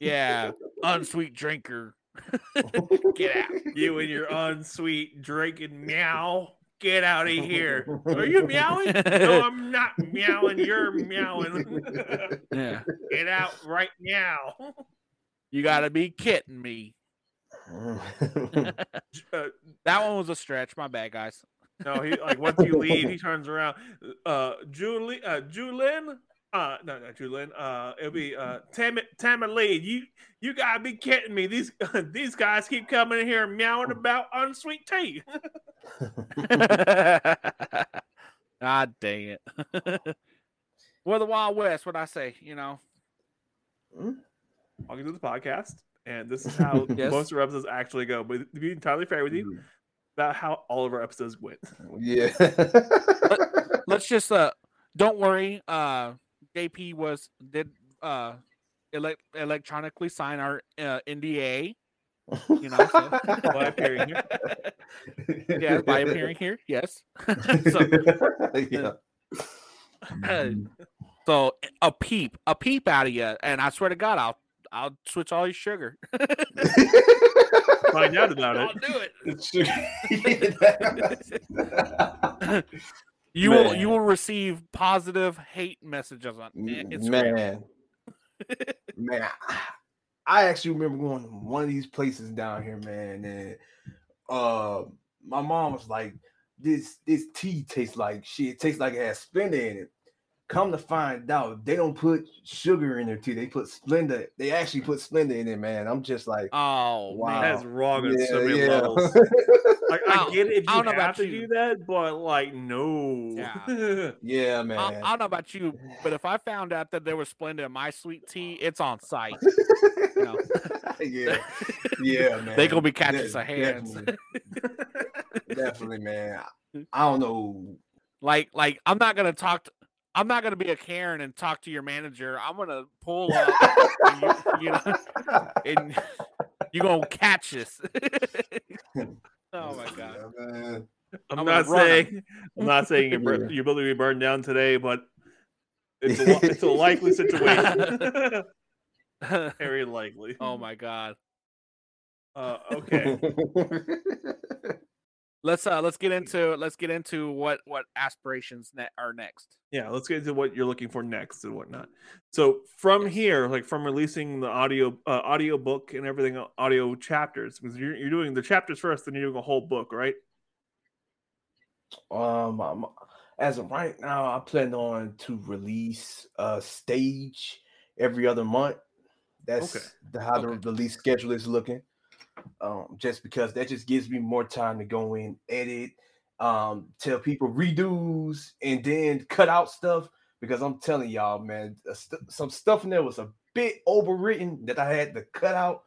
yeah. Unsweet drinker. Get out. You and your unsweet drinking meow. Get out of here. Are you meowing? No, I'm not meowing. You're meowing. Yeah. Get out right now. You gotta be kidding me. Uh, That one was a stretch. My bad, guys. no, he like once you leave, he turns around. Uh, Julie, uh, Julin, uh, no, not Julin. Uh, it'll be uh, Tammy, Tammy Lee. You, you gotta be kidding me. These, these guys keep coming in here meowing about unsweet tea. God dang it. well, the Wild West, what I say, you know. Welcome to the podcast, and this is how Yes. most of our episodes actually go. But to be entirely fair with you, about how all of our episodes went. yeah. Let's just uh don't worry. Uh JP was did uh elect electronically sign our uh, NDA. You know, so- By appearing here. yeah, by appearing here, yes. so, yeah. so a peep, a peep out of you, and I swear to God, I'll I'll switch all your sugar. Find out about it. I'll do it. You will you will receive positive hate messages on Instagram. man, man, I, actually remember going to one of these places down here, man, and uh, my mom was like, "This this tea tastes like shit. It tastes like it has Splenda in it." Come to find out, they don't put sugar in their tea. They put Splenda. They actually put Splenda in it, man. I'm just like, Oh wow, That's wrong on so Yeah, many yeah. levels. Like I I get it if I you don't know have about to you. do that, but like no. Yeah. yeah, man. I don't know about you, but if I found out that there was Splenda in my sweet tea, it's on site. know. yeah, yeah, man. They gonna be catching De- some hands. Definitely, definitely, man. I don't know. Like, like I'm not gonna talk. To, I'm not gonna be a Karen and talk to your manager. I'm gonna pull up, and you, you know, and you gonna catch us. oh my god! Yeah. I'm, I'm not gonna run 'em. saying I'm not saying your, bur- Yeah. your building will be burned down today, but it's a, it's a likely situation. Very likely. oh my god! Uh, okay. Let's uh let's get into let's get into what what aspirations ne- are next. Yeah, let's get into what you're looking for next and whatnot. So from here, like from releasing the audio uh, audio book and everything, uh, audio chapters, because you're, you're doing the chapters first, then you're doing a whole book, right? Um, I'm, as of right now, I plan on to release a stage every other month. That's Okay. the, how the release schedule is looking. Um, just because that just gives me more time to go in, edit, um, tell people redos, and then cut out stuff. Because I'm telling y'all, man, st- some stuff in there was a bit overwritten that I had to cut out.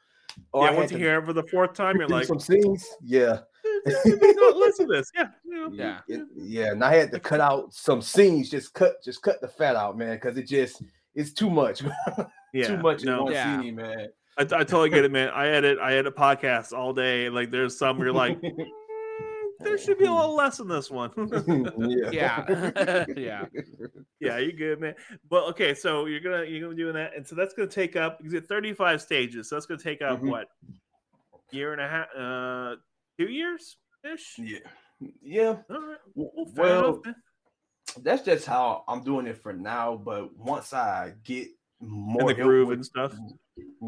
or I yeah, had once you to hear it for the fourth time, you're like, some scenes. Yeah. Listen to this. Yeah, yeah. Yeah. it- yeah, and I had to cut out some scenes. Just cut, just cut the fat out, man, because it just it's too much, yeah. too much No, in one Yeah. scene, man. I, I totally get it, man. I edit, I edit podcasts all day. Like, there's some where you're like, "Mm, there should be a little less in this one. yeah, Yeah, yeah. yeah, you good, man. But okay, so you're gonna you're gonna be doing that, and so that's gonna take up. You get 35 stages, so that's gonna take up Mhm. what year and a half, uh, two years ish. yeah, yeah. All right. Well, Well, that's just how I'm doing it for now. But once I get more in the groove with- and stuff.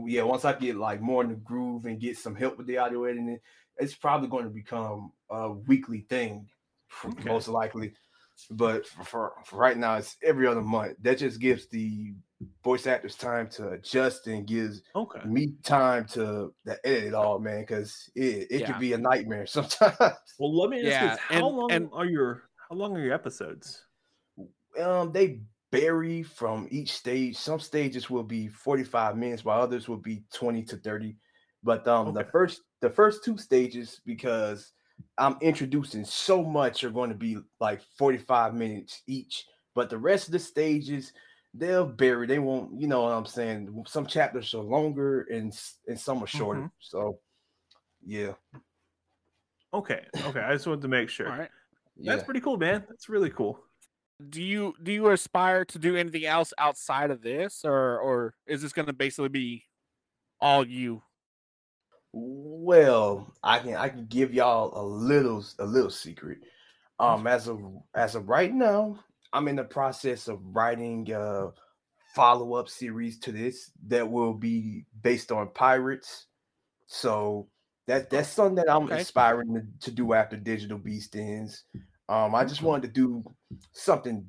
yeah, once I get like more in the groove and get some help with the audio editing, it's probably going to become a weekly thing, Okay. most likely. But for, for, for right now, it's every other month. That just gives the voice actors time to adjust and gives Okay. me time to, to edit it all, man, because it, it Yeah. can be a nightmare sometimes. Well, let me ask you Yeah, this: How and- long and- are your how long are your episodes? um they vary from each stage some stages will be 45 minutes while others will be 20 to 30 but um the first the first two stages because i'm introducing so much are going to be like 45 minutes each but the rest of the stages they'll vary. They won't. You know what I'm saying? Some chapters are longer and and some are shorter. Mm-hmm. So, yeah, Okay, okay. I just wanted to make sure. All right. yeah. That's pretty cool, man. That's really cool. Do you do you aspire to do anything else outside of this, or or is this going to basically be all you? Well, I can I can give y'all a little a little secret. Um, as of as of right now, I'm in the process of writing a follow up series to this that will be based on pirates. So that that's something that I'm Okay. aspiring to, to do after Digital Beast ends. Um, I just wanted to do something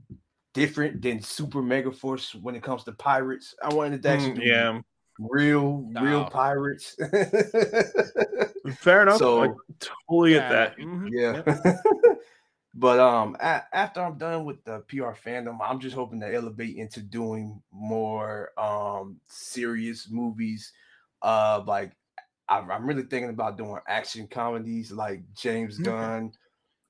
different than Super Mega Force when it comes to pirates. I wanted to actually Mm, do yeah, real real pirates. fair enough. I So- totally get Yeah, that. mhm. yeah. but um a- after I'm done with the PR fandom, I'm just hoping to elevate into doing more um serious movies. Uh like I'm, I'm really thinking about doing action comedies like James Okay. Gunn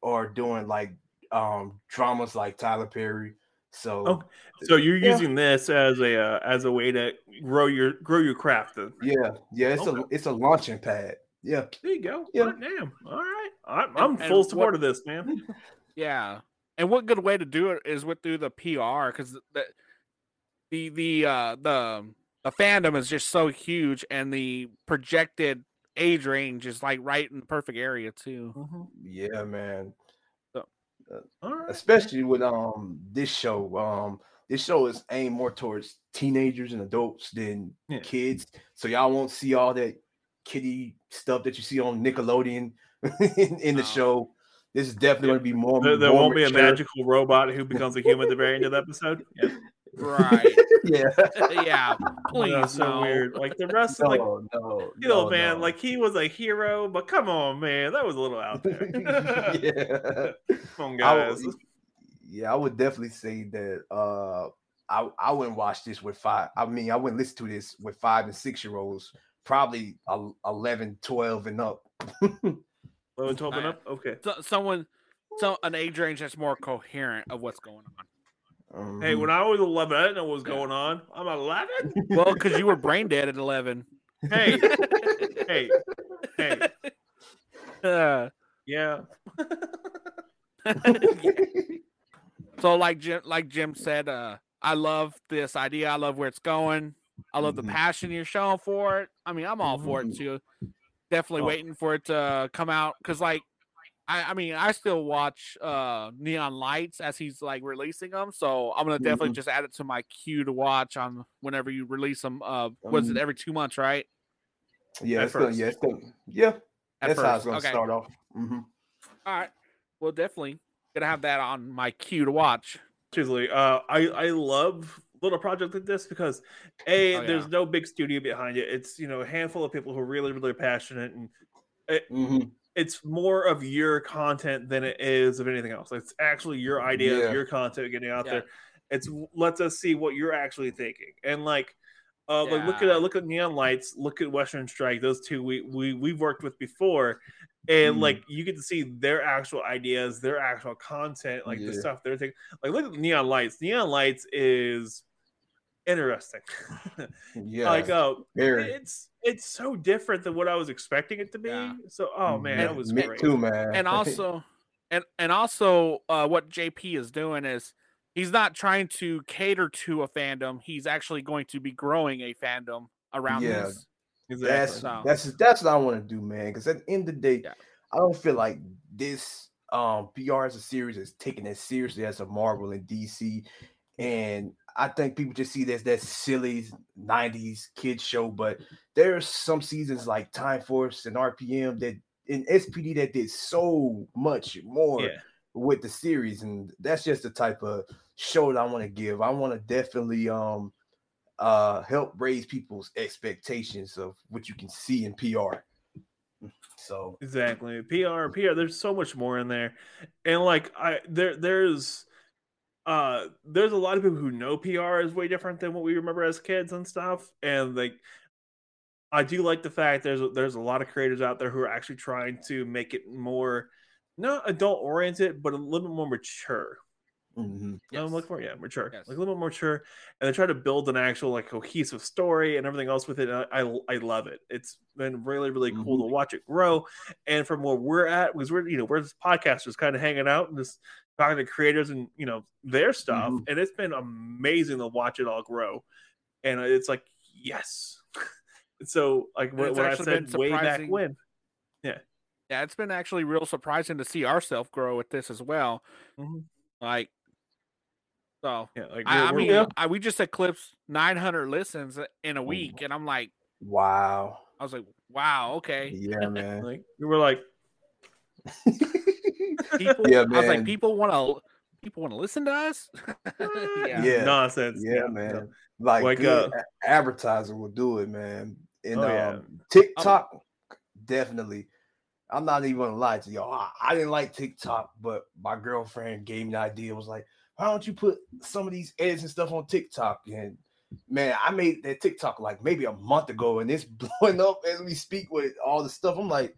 or doing like um dramas like Tyler Perry. So Oh, So you're Yeah. using this as a uh, as a way to grow your grow your craft. Then. yeah, yeah, it's Okay. a it's a launching pad. Yeah. There you go. Yeah. Hot damn. All right. I'm, I'm and full what- support of this, man. Yeah, and what good way to do it is with through the PR because the the the uh the the fandom is just so huge, and the projected age range is like right in the perfect area too. Yeah, man. All right. especially with um this show um this show is aimed more towards teenagers and adults than Yeah. kids so y'all won't see all that kiddie stuff that you see on nickelodeon in, in the Oh. show this is definitely Yeah. going to be more There, there more won't be a magical robot who becomes a human at the very end of the episode. Yeah. Right? yeah yeah. Please, That's so no. weird. Like the rest no, of like no you know, no, man, no. like he was a hero, but come on, man, that was a little out there. yeah come on, I guys. would, yeah, I would definitely say that uh I I wouldn't watch this with five. I mean, I wouldn't listen to this with five and six year olds, probably el- 11, 12 and up. Low and 12 and up? Okay. So, someone, so an age range that's more coherent of what's going on. Hey, Mhm. when I was 11, I didn't know what was going on. I'm 11? Well, because you were brain dead at eleven. Hey, hey, hey. Uh, Yeah. so like Jim, like Jim said, uh, I love this idea. I love where it's going. I love Mhm. the passion you're showing for it. I mean, I'm all for it Mhm. too. Definitely Oh. waiting for it to come out because, like, I, I mean, I still watch uh Neon Lights as he's like releasing them. So I'm gonna definitely Mhm. just add it to my queue to watch on whenever you release them. Uh, was it Um, every two months, right? yeah, it's gonna, yeah, it's gonna, yeah, At that's how it's first. gonna okay. start off. hmm All right. Well, definitely gonna have that on my queue to watch. Seriously, uh, I I love little project like this because a Oh, there's yeah. no big studio behind it. It's you know a handful of people who are really really passionate, and hmm it's more of your content than it is of anything else. It's actually your ideas, Yeah. your content getting out Yeah. there. It's lets us see what you're actually thinking, and like. Uh, like look at Yeah. uh, look at neon lights look at western strike those two we, we we've worked with before and Mm. like you get to see their actual ideas their actual content like the stuff they're thinking like look at neon lights neon lights is interesting Yeah, like uh very. it's it's so different than what i was expecting it to be Yeah. so oh man Yeah, that was me great too, man. and also and and also uh what jp is doing is he's not trying to cater to a fandom he's actually going to be growing a fandom around Yeah. this exactly That's So- that's that's what I want to do, man. Because at the end of the day, Yeah. I don't feel like this um PR as a series is taken as seriously as a Marvel and DC, and I think people just see this that silly '90s kid show. But there's some seasons like Time Force and RPM that in SPD that did so much more yeah with the series, and that's just the type of show that I want to give. I want to definitely um uh help raise people's expectations of what you can see in PR. So Exactly. PR, PR, there's so much more in there. And like I there there's uh there's a lot of people who know PR is way different than what we remember as kids and stuff. And like I do like the fact there's there's a lot of creators out there who are actually trying to make it more not adult oriented, but a little bit more mature. Mhm. No, I'm looking for yeah, mature, Yes. like a little bit more mature, and they try to build an actual like cohesive story and everything else with it. and I I, I love it. It's been really really cool to watch it grow, and from where we're at, because we're you know we're just podcasters kind of hanging out and just talking to creators and you know their stuff, Mhm. and it's been amazing to watch it all grow, and it's like yes, so like what, what I said way back when, Yeah, yeah, it's been actually real surprising to see ourselves grow with this as well. Mhm. Like, so yeah, like I, I we're- mean, we're- I, we just eclipsed 900 listens in a week, and I'm like, Wow. I was like, wow, okay. Yeah, man. like we were like People, Yeah, I was like, people want to, people want to listen to us. yeah. Yeah. nonsense. yeah, no. man. Like, Like, good uh, a- advertising will do it, man. And Oh, yeah. um, TikTok, definitely. I'm not even gonna lie to y'all. I, I didn't like TikTok, but my girlfriend gave me the idea. Was like, why don't you put some of these ads and stuff on TikTok? And man, I made that TikTok like maybe a month ago, and it's blowing up as we speak with all the stuff. I'm like,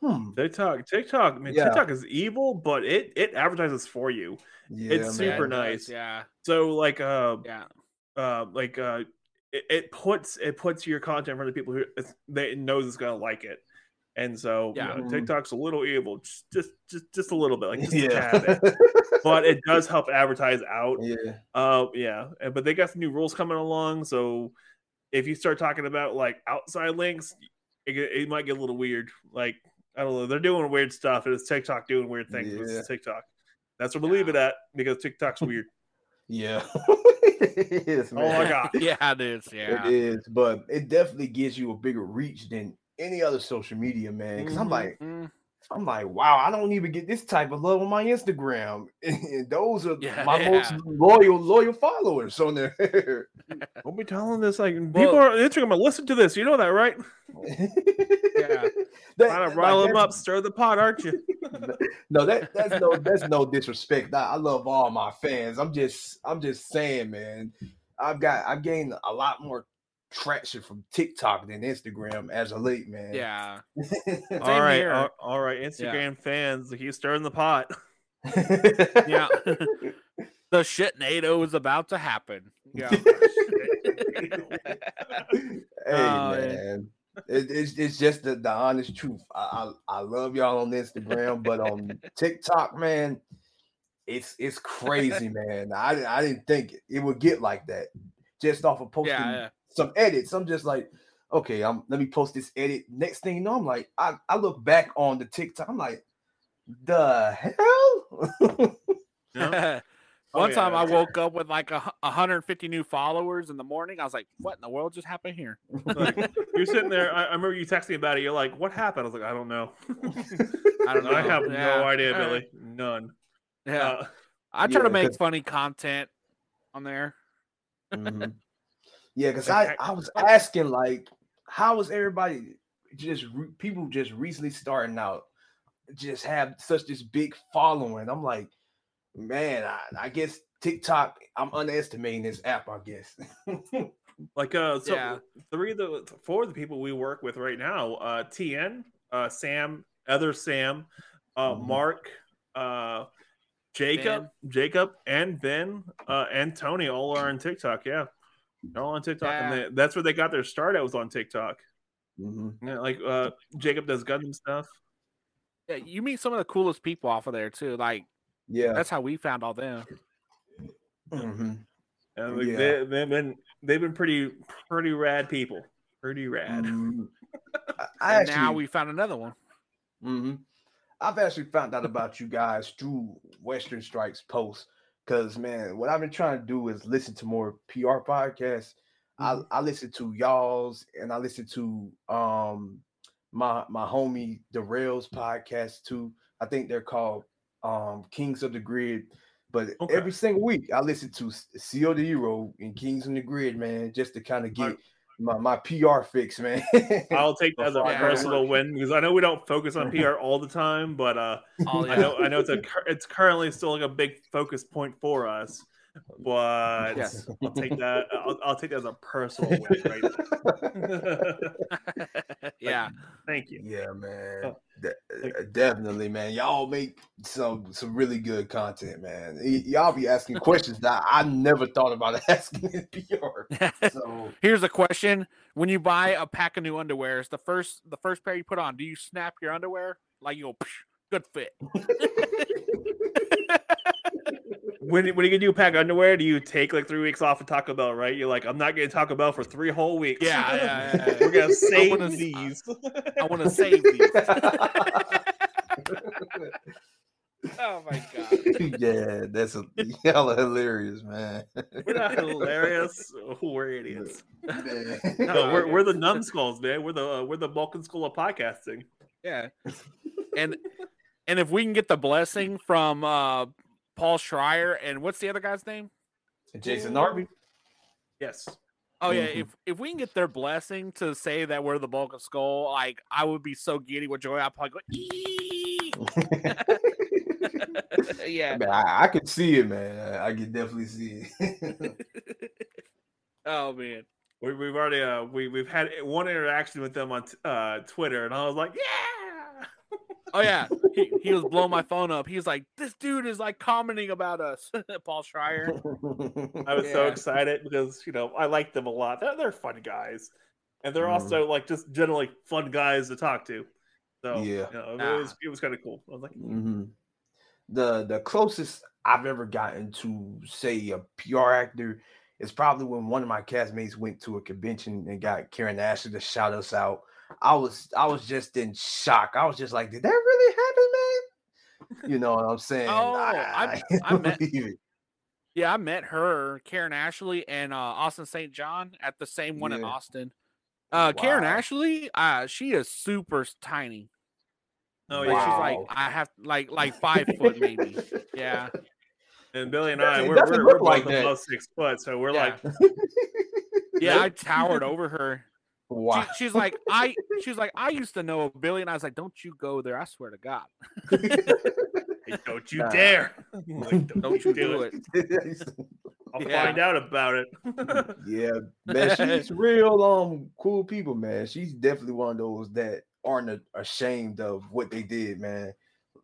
hmm, TikTok, TikTok, I mean, Yeah. TikTok is evil, but it it advertises for you. yeah, It's man. Yeah, super it nice. Yeah, So like uh yeah, uh like uh it, it puts it puts your content in front of people who it's, they it knows it's gonna like it. And so Yeah. you know, Mhm. TikTok's a little evil, just just just, just a little bit, like just a yeah, tad bit. But it does help advertise out. yeah, Uh yeah. But they got some new rules coming along. So if you start talking about like outside links, it, it might get a little weird. Like I don't know, they're doing weird stuff, it's TikTok doing weird things. Yeah. It's TikTok. That's what we leave it at because TikTok's weird. yeah. it is, man. oh my god. yeah. It is. Yeah, It is, but it definitely gives you a bigger reach than any other social media, man. Because I'm Mhm. like, Mm, I'm like, wow, I don't even get this type of love on my Instagram. And those are Yeah, my most loyal, loyal followers on there. Don't be telling this like people Well- are on Instagram and listen to this. You know that, right? Yeah. That- Trying like, to rile them up, stir the pot, aren't you? No, that that's no that's no disrespect. I, I love all my fans. I'm just I'm just saying, man. I've got I've gained a lot more traction from TikTok than Instagram as of late, man. yeah. all right, here. all, all right, Instagram fans, he's stirring the pot. Yeah. the shit NATO is about to happen. Yeah. hey Oh, yeah. man, it, it's it's just the, the honest truth. I, I I love y'all on Instagram, but on TikTok, man, it's it's crazy, man. I I didn't think it would get like that just off of posting yeah, yeah. Some edits. I'm just like, okay, I'm let me post this edit. Next thing you know, I'm like, I, I look back on the TikTok, I'm like, the hell? Yeah. One Oh, time yeah. I woke up with like a 150 new followers in the morning. I was like, "What in the world just happened here?" Like, you're sitting there. I, I remember you texting about it. You're like, "What happened?" I was like, "I don't know. I don't know. I have Yeah. no idea, All right. Billy. None." Yeah, Uh, I try to make funny content on there. Mhm. Yeah, because I, I- I was asking like, how is everybody just re- people just recently starting out just have such this big following? I'm like, man, I, I guess TikTok. I'm underestimating this app. I guess. like uh so Yeah. three of the four of the people we work with right now uh tn uh sam other sam uh Mhm. mark uh jacob jacob and ben uh and tony all are on tiktok yeah they're all on tiktok and they, that's where they got their start at was on tiktok Mhm. yeah, like uh jacob does gundam stuff Yeah, you meet some of the coolest people off of there too. Like Yeah. that's how we found all them. Mhm. and like, Yeah. they, they've been they've been pretty pretty rad people pretty rad Mhm. I, I And actually, now we found another one. hmm I've actually found out about you guys through Western Strikes posts. Cause man, what I've been trying to do is listen to more PR podcasts. I, I listen to y'all's and I listen to um my my homie Darrell's podcast too. I think they're called um Kings of the Grid. But Okay. every single week I listen to Zeo to Hero and Kings of the Grid, man, just to kind of get my, my PR fix, man. I'll take that as a Before I go to personal win because I know we don't focus on PR all the time, but uh, Oh, I know I know it's a it's currently still like a big focus point for us. But Yes. I'll take that. I'll, I'll take that as a personal win, right? yeah. Thank you. Yeah, man. Oh. De- uh, definitely, man. Y'all make some some really good content, man. Y- y'all be asking questions that I never thought about asking in PR. So Here's a question: When you buy a pack of new underwears, the first the first pair you put on, do you snap your underwear like you go? "Psh, Good fit. When when you get new pack underwear, do you take like three weeks off of Taco Bell? Right? You're like, I'm not getting Taco Bell for three whole weeks. Yeah, yeah, yeah, yeah. we're gonna save wanna- these. I want to save these. oh my god. yeah, that's a y'all are hilarious, man. We're not hilarious. We're idiots. Man. No, we're, we're the numbskulls, man. We're the uh, we're the Bulk and Skull of podcasting. Yeah. And and if we can get the blessing from uh Paul Schrier and what's the other guy's name? Jason Narvy. Yes. Oh yeah, Mhm. if if we can get their blessing to say that we're the bulk and skull, like I would be so giddy with joy. I'd probably go. Yeah. Man, I, I could see it, man. I, I can definitely see it. Oh man. We, we've already uh we we've had one interaction with them on t- uh Twitter, and I was like, yeah. Oh yeah. He, he was blowing my phone up. He was like, "This dude is like commenting about us." Paul Schrier. I was so excited because you know I like them a lot. They're they're fun guys, and they're Mhm. also like just generally fun guys to talk to. So Yeah. you know, it Nah. was it was kind of cool. I was like, hmm The the closest I've ever gotten to say a PR actor is probably when one of my castmates went to a convention and got Karen Ashley to shout us out. I was I was just in shock. I was just like, did that really happen, man? You know what I'm saying? Oh, I- I can't met- believe it. Yeah, I met her, Karen Ashley, and uh, Austin St. John at the same one in Austin. Uh, Karen Ashley, uh, she is super tiny. oh Like yeah. she's like I have like like five foot maybe. Yeah. And Billy and I, we're, doesn't we're, we're like both that. above six foot, so we're Yeah. like, Yeah, I towered over her. Wow. She, she's like, I she's like, I used to know Billy, and I was like, Don't you go there, I swear to God. "Hey, don't you Nah. dare! Like, Don't you do it. I'll Yeah. find out about it. yeah, man, she's real um cool people, man. She's definitely one of those that aren't ashamed of what they did, man.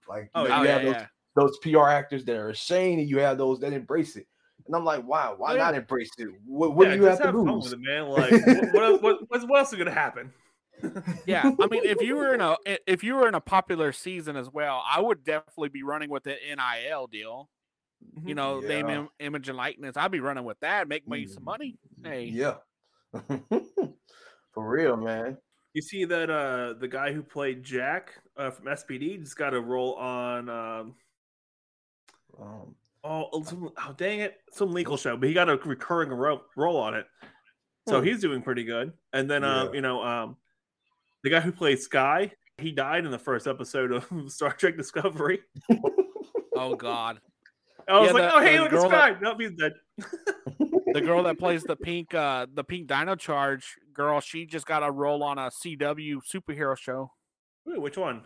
Like Oh, you, know, Oh you yeah, have those, yeah. those PR actors that are ashamed, and you have those that embrace it. And I'm like, wow, why yeah. not embrace it? What, what Yeah, do you have just to fun lose? with it, man. Like, what, what, what, what else is gonna happen? Yeah, I mean, if you were in a i- if you were in a popular season as well, I would definitely be running with the NIL deal. You know, name, Yeah. im- image, and likeness. I'd be running with that, make me some Mm, money. Hey, Yeah, for real, man. You see that uh the guy who played Jack uh, from SPD just got a role on um Um, oh, oh, some, oh dang it some legal show, but he got a recurring ro- role on it, so Hmm. he's doing pretty good. And then um you know um the guy who played Sky he died in the first episode of Star Trek Discovery. oh god, I was Yeah, like, the- oh hey the look at girl Sky. that- Nope, he's dead. the girl that plays the pink uh the pink Dino Charge girl, she just got a role on a CW superhero show. Wait, which one?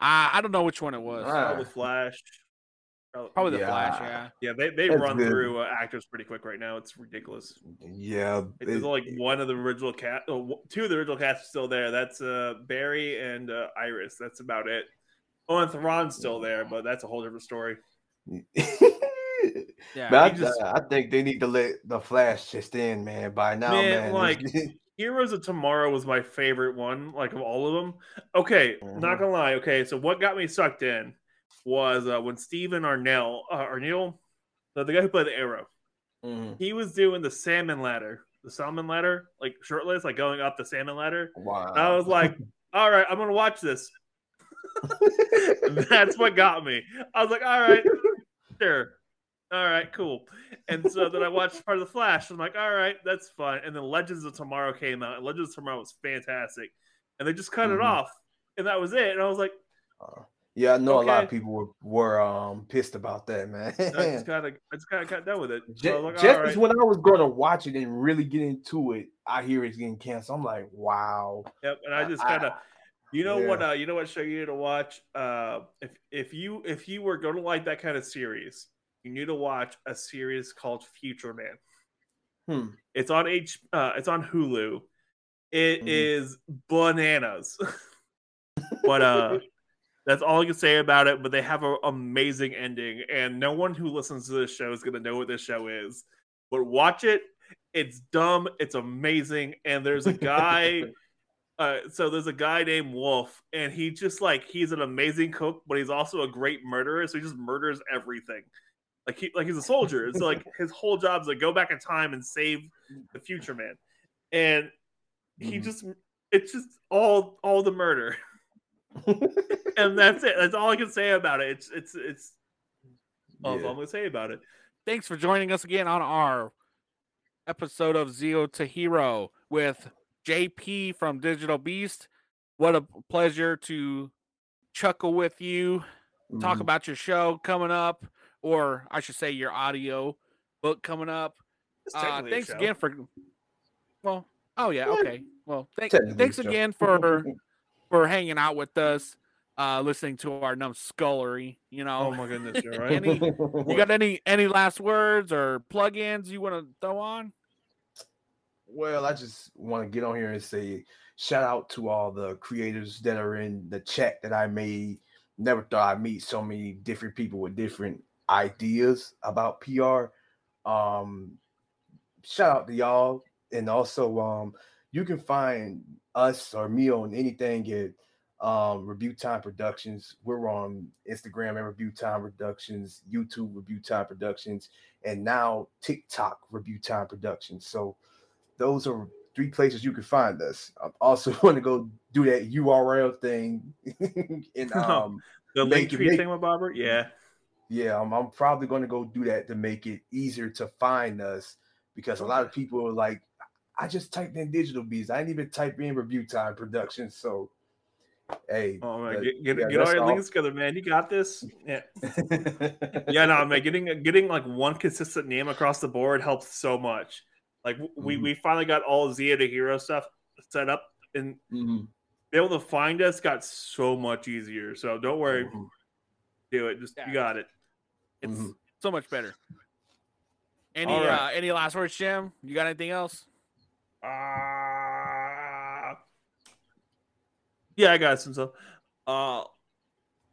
I I don't know which one it was. Probably Flash. Probably, Probably the Yeah. Flash. Yeah. yeah, they they That's run good. through uh, actors pretty quick right now. It's ridiculous. yeah, There's it- like one of the original cast, oh, w- two of the original cast are still there. That's uh, Barry and uh, Iris. That's about it. Oh, and Theron's still there, but that's a whole different story. Yeah. I, he just- I think they need to let the Flash just in, man. By now, Man, man. like- Heroes of Tomorrow was my favorite one, like of all of them. Okay, Mhm. not gonna lie. Okay, so what got me sucked in was uh, when Steven Amell, uh, Amell, the, the guy who played the Arrow, Mhm. he was doing the salmon ladder, the salmon ladder, like shirtless, like going up the salmon ladder. Wow. And I was like, all right, I'm gonna watch this. That's what got me. I was like, all right, sure. All right, cool. And so then I watched part of the Flash. I'm like, all right, that's fun. And then Legends of Tomorrow came out, and Legends of Tomorrow was fantastic. And they just cut it Mhm. off, and that was it. And I was like, Uh, yeah, I know a lot of people were, were um pissed about that, man. I just kind of, I just kind of got done with it. So I just was like, just right. when I was going to watch it and really get into it, I hear it's getting canceled. I'm like, wow. Yep, and I just kind of, you know what, uh, you know what show you need to watch. Uh, if if you if you were going to like that kind of series, you need to watch a series called Future Man. Hmm. It's on H. Uh, it's on Hulu. It Mhm. is bananas. but uh, that's all I can say about it. But they have an amazing ending, and no one who listens to this show is gonna know what this show is. But watch it. It's dumb. It's amazing. And there's a guy. uh, so there's a guy named Wolf, and he just like he's an amazing cook, but he's also a great murderer. So he just murders everything. Like he like he's a soldier. It's like his whole job is to go back in time and save the future man. And he Mhm. just it's just all all the murder. and that's it. That's all I can say about it. It's it's it's all I'm gonna say about it. Thanks for joining us again on our episode of Zeo to Hero with JP from Digital Beast. What a pleasure to chuckle with you, talk Mhm. about your show coming up, or I should say your audio book coming up. Uh, thanks again for. Well, oh yeah, Yeah. okay. Well, thank, thanks again for for hanging out with us, uh, listening to our numbskullery. You know, Oh my goodness, you're right. Any- you got any any last words or plugins you want to throw on? Well, I just want to get on here and say shout out to all the creators that are in the chat that I made. Never thought I'd meet so many different people with different ideas about PR. Um, shout out to y'all, and also um, you can find us or me on anything at um, Review Time Productions. We're on Instagram at Review Time Productions, YouTube Review Time Productions, and now TikTok Review Time Productions. So those are three places you can find us. I also want to go do that URL thing and um The Linktree thing with Bobber, yeah. yeah, I'm, I'm probably going to go do that to make it easier to find us because a lot of people are like, I just typed in digital beast. I didn't even type in review time production. So, hey, Oh man, but get get, yeah, get all your all. links together, man. You got this. Yeah, yeah. No, man. Getting getting like one consistent name across the board helps so much. Like w- we Mhm. we finally got all Zeo to Hero stuff set up, and Mhm, be able to find us got so much easier. So don't worry, mhm. do it. Just Yeah. you got it. It's Mhm. so much better. Any All right. uh, any last words, Jim? You got anything else? Uh, yeah, I got some stuff. Uh,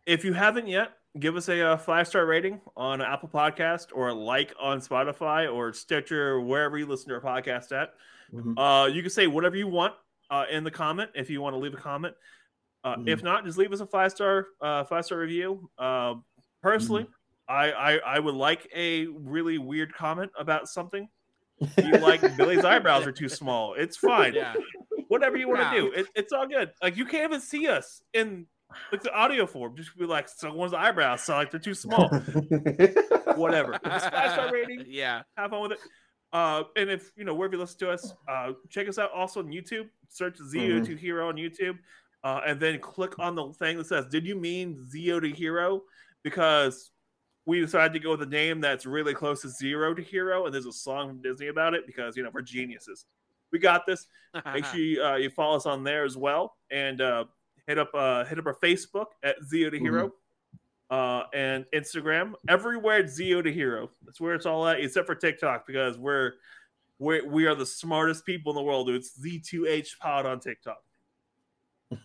if you haven't yet, give us a, uh five star rating on Apple Podcast or a like on Spotify or Stitcher or wherever you listen to our podcast at. Mhm. Uh, you can say whatever you want uh, in the comment if you want to leave a comment. Uh, If not, just leave us a five star uh, five star review. Uh, personally, I, I I would like a really weird comment about something. You like Billy's eyebrows are too small. It's fine Yeah. whatever you want to Yeah. do. It, it's all good. Like you can't even see us in like the audio form. Just be like someone's eyebrows sound like they're too small. Whatever. Just five star rating. Yeah. Have fun with it. Uh, and if you know wherever you listen to us, uh, check us out also on YouTube. Search Zeo Mhm. to Hero on YouTube, uh, and then click on the thing that says "Did you mean Zeo to Hero?" Because we decided to go with a name that's really close to Zero to Hero, and there's a song from Disney about it because you know we're geniuses. We got this make sure you, uh, you follow us on there as well and uh, hit up uh, hit up our facebook at zeo to hero uh, and instagram everywhere it's zeo to hero that's where it's all at except for tiktok because we're we're we are the smartest people in the world dude. it's z2h pod on tiktok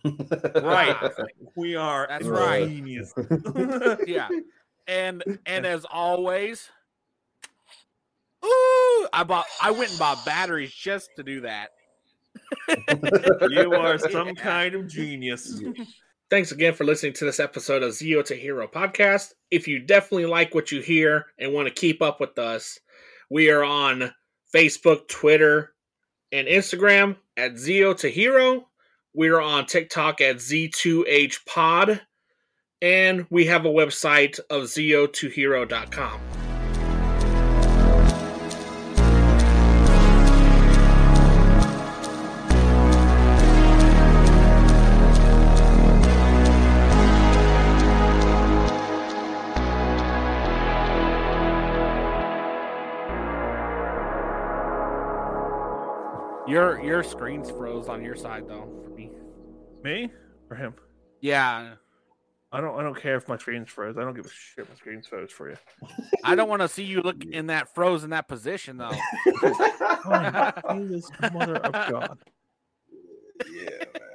right we are That's right. genius yeah. And and as always, ooh, I bought I went and bought batteries just to do that. you are some Yeah. kind of genius Thanks again for listening to this episode of Zeo to Hero podcast. If you definitely like what you hear and want to keep up with us, we are on Facebook, Twitter, and Instagram at Zeo to Hero. We are on TikTok at Z2H Pod. And we have a website of Zeo2Hero.com. Your your screen's froze on your side though for me. me or him Yeah. I don't. I don't care if my screen's froze. I don't give a shit. My screen's froze for you. I don't want to see you look in that froze in that position though. Oh, this mother of God. yeah, man.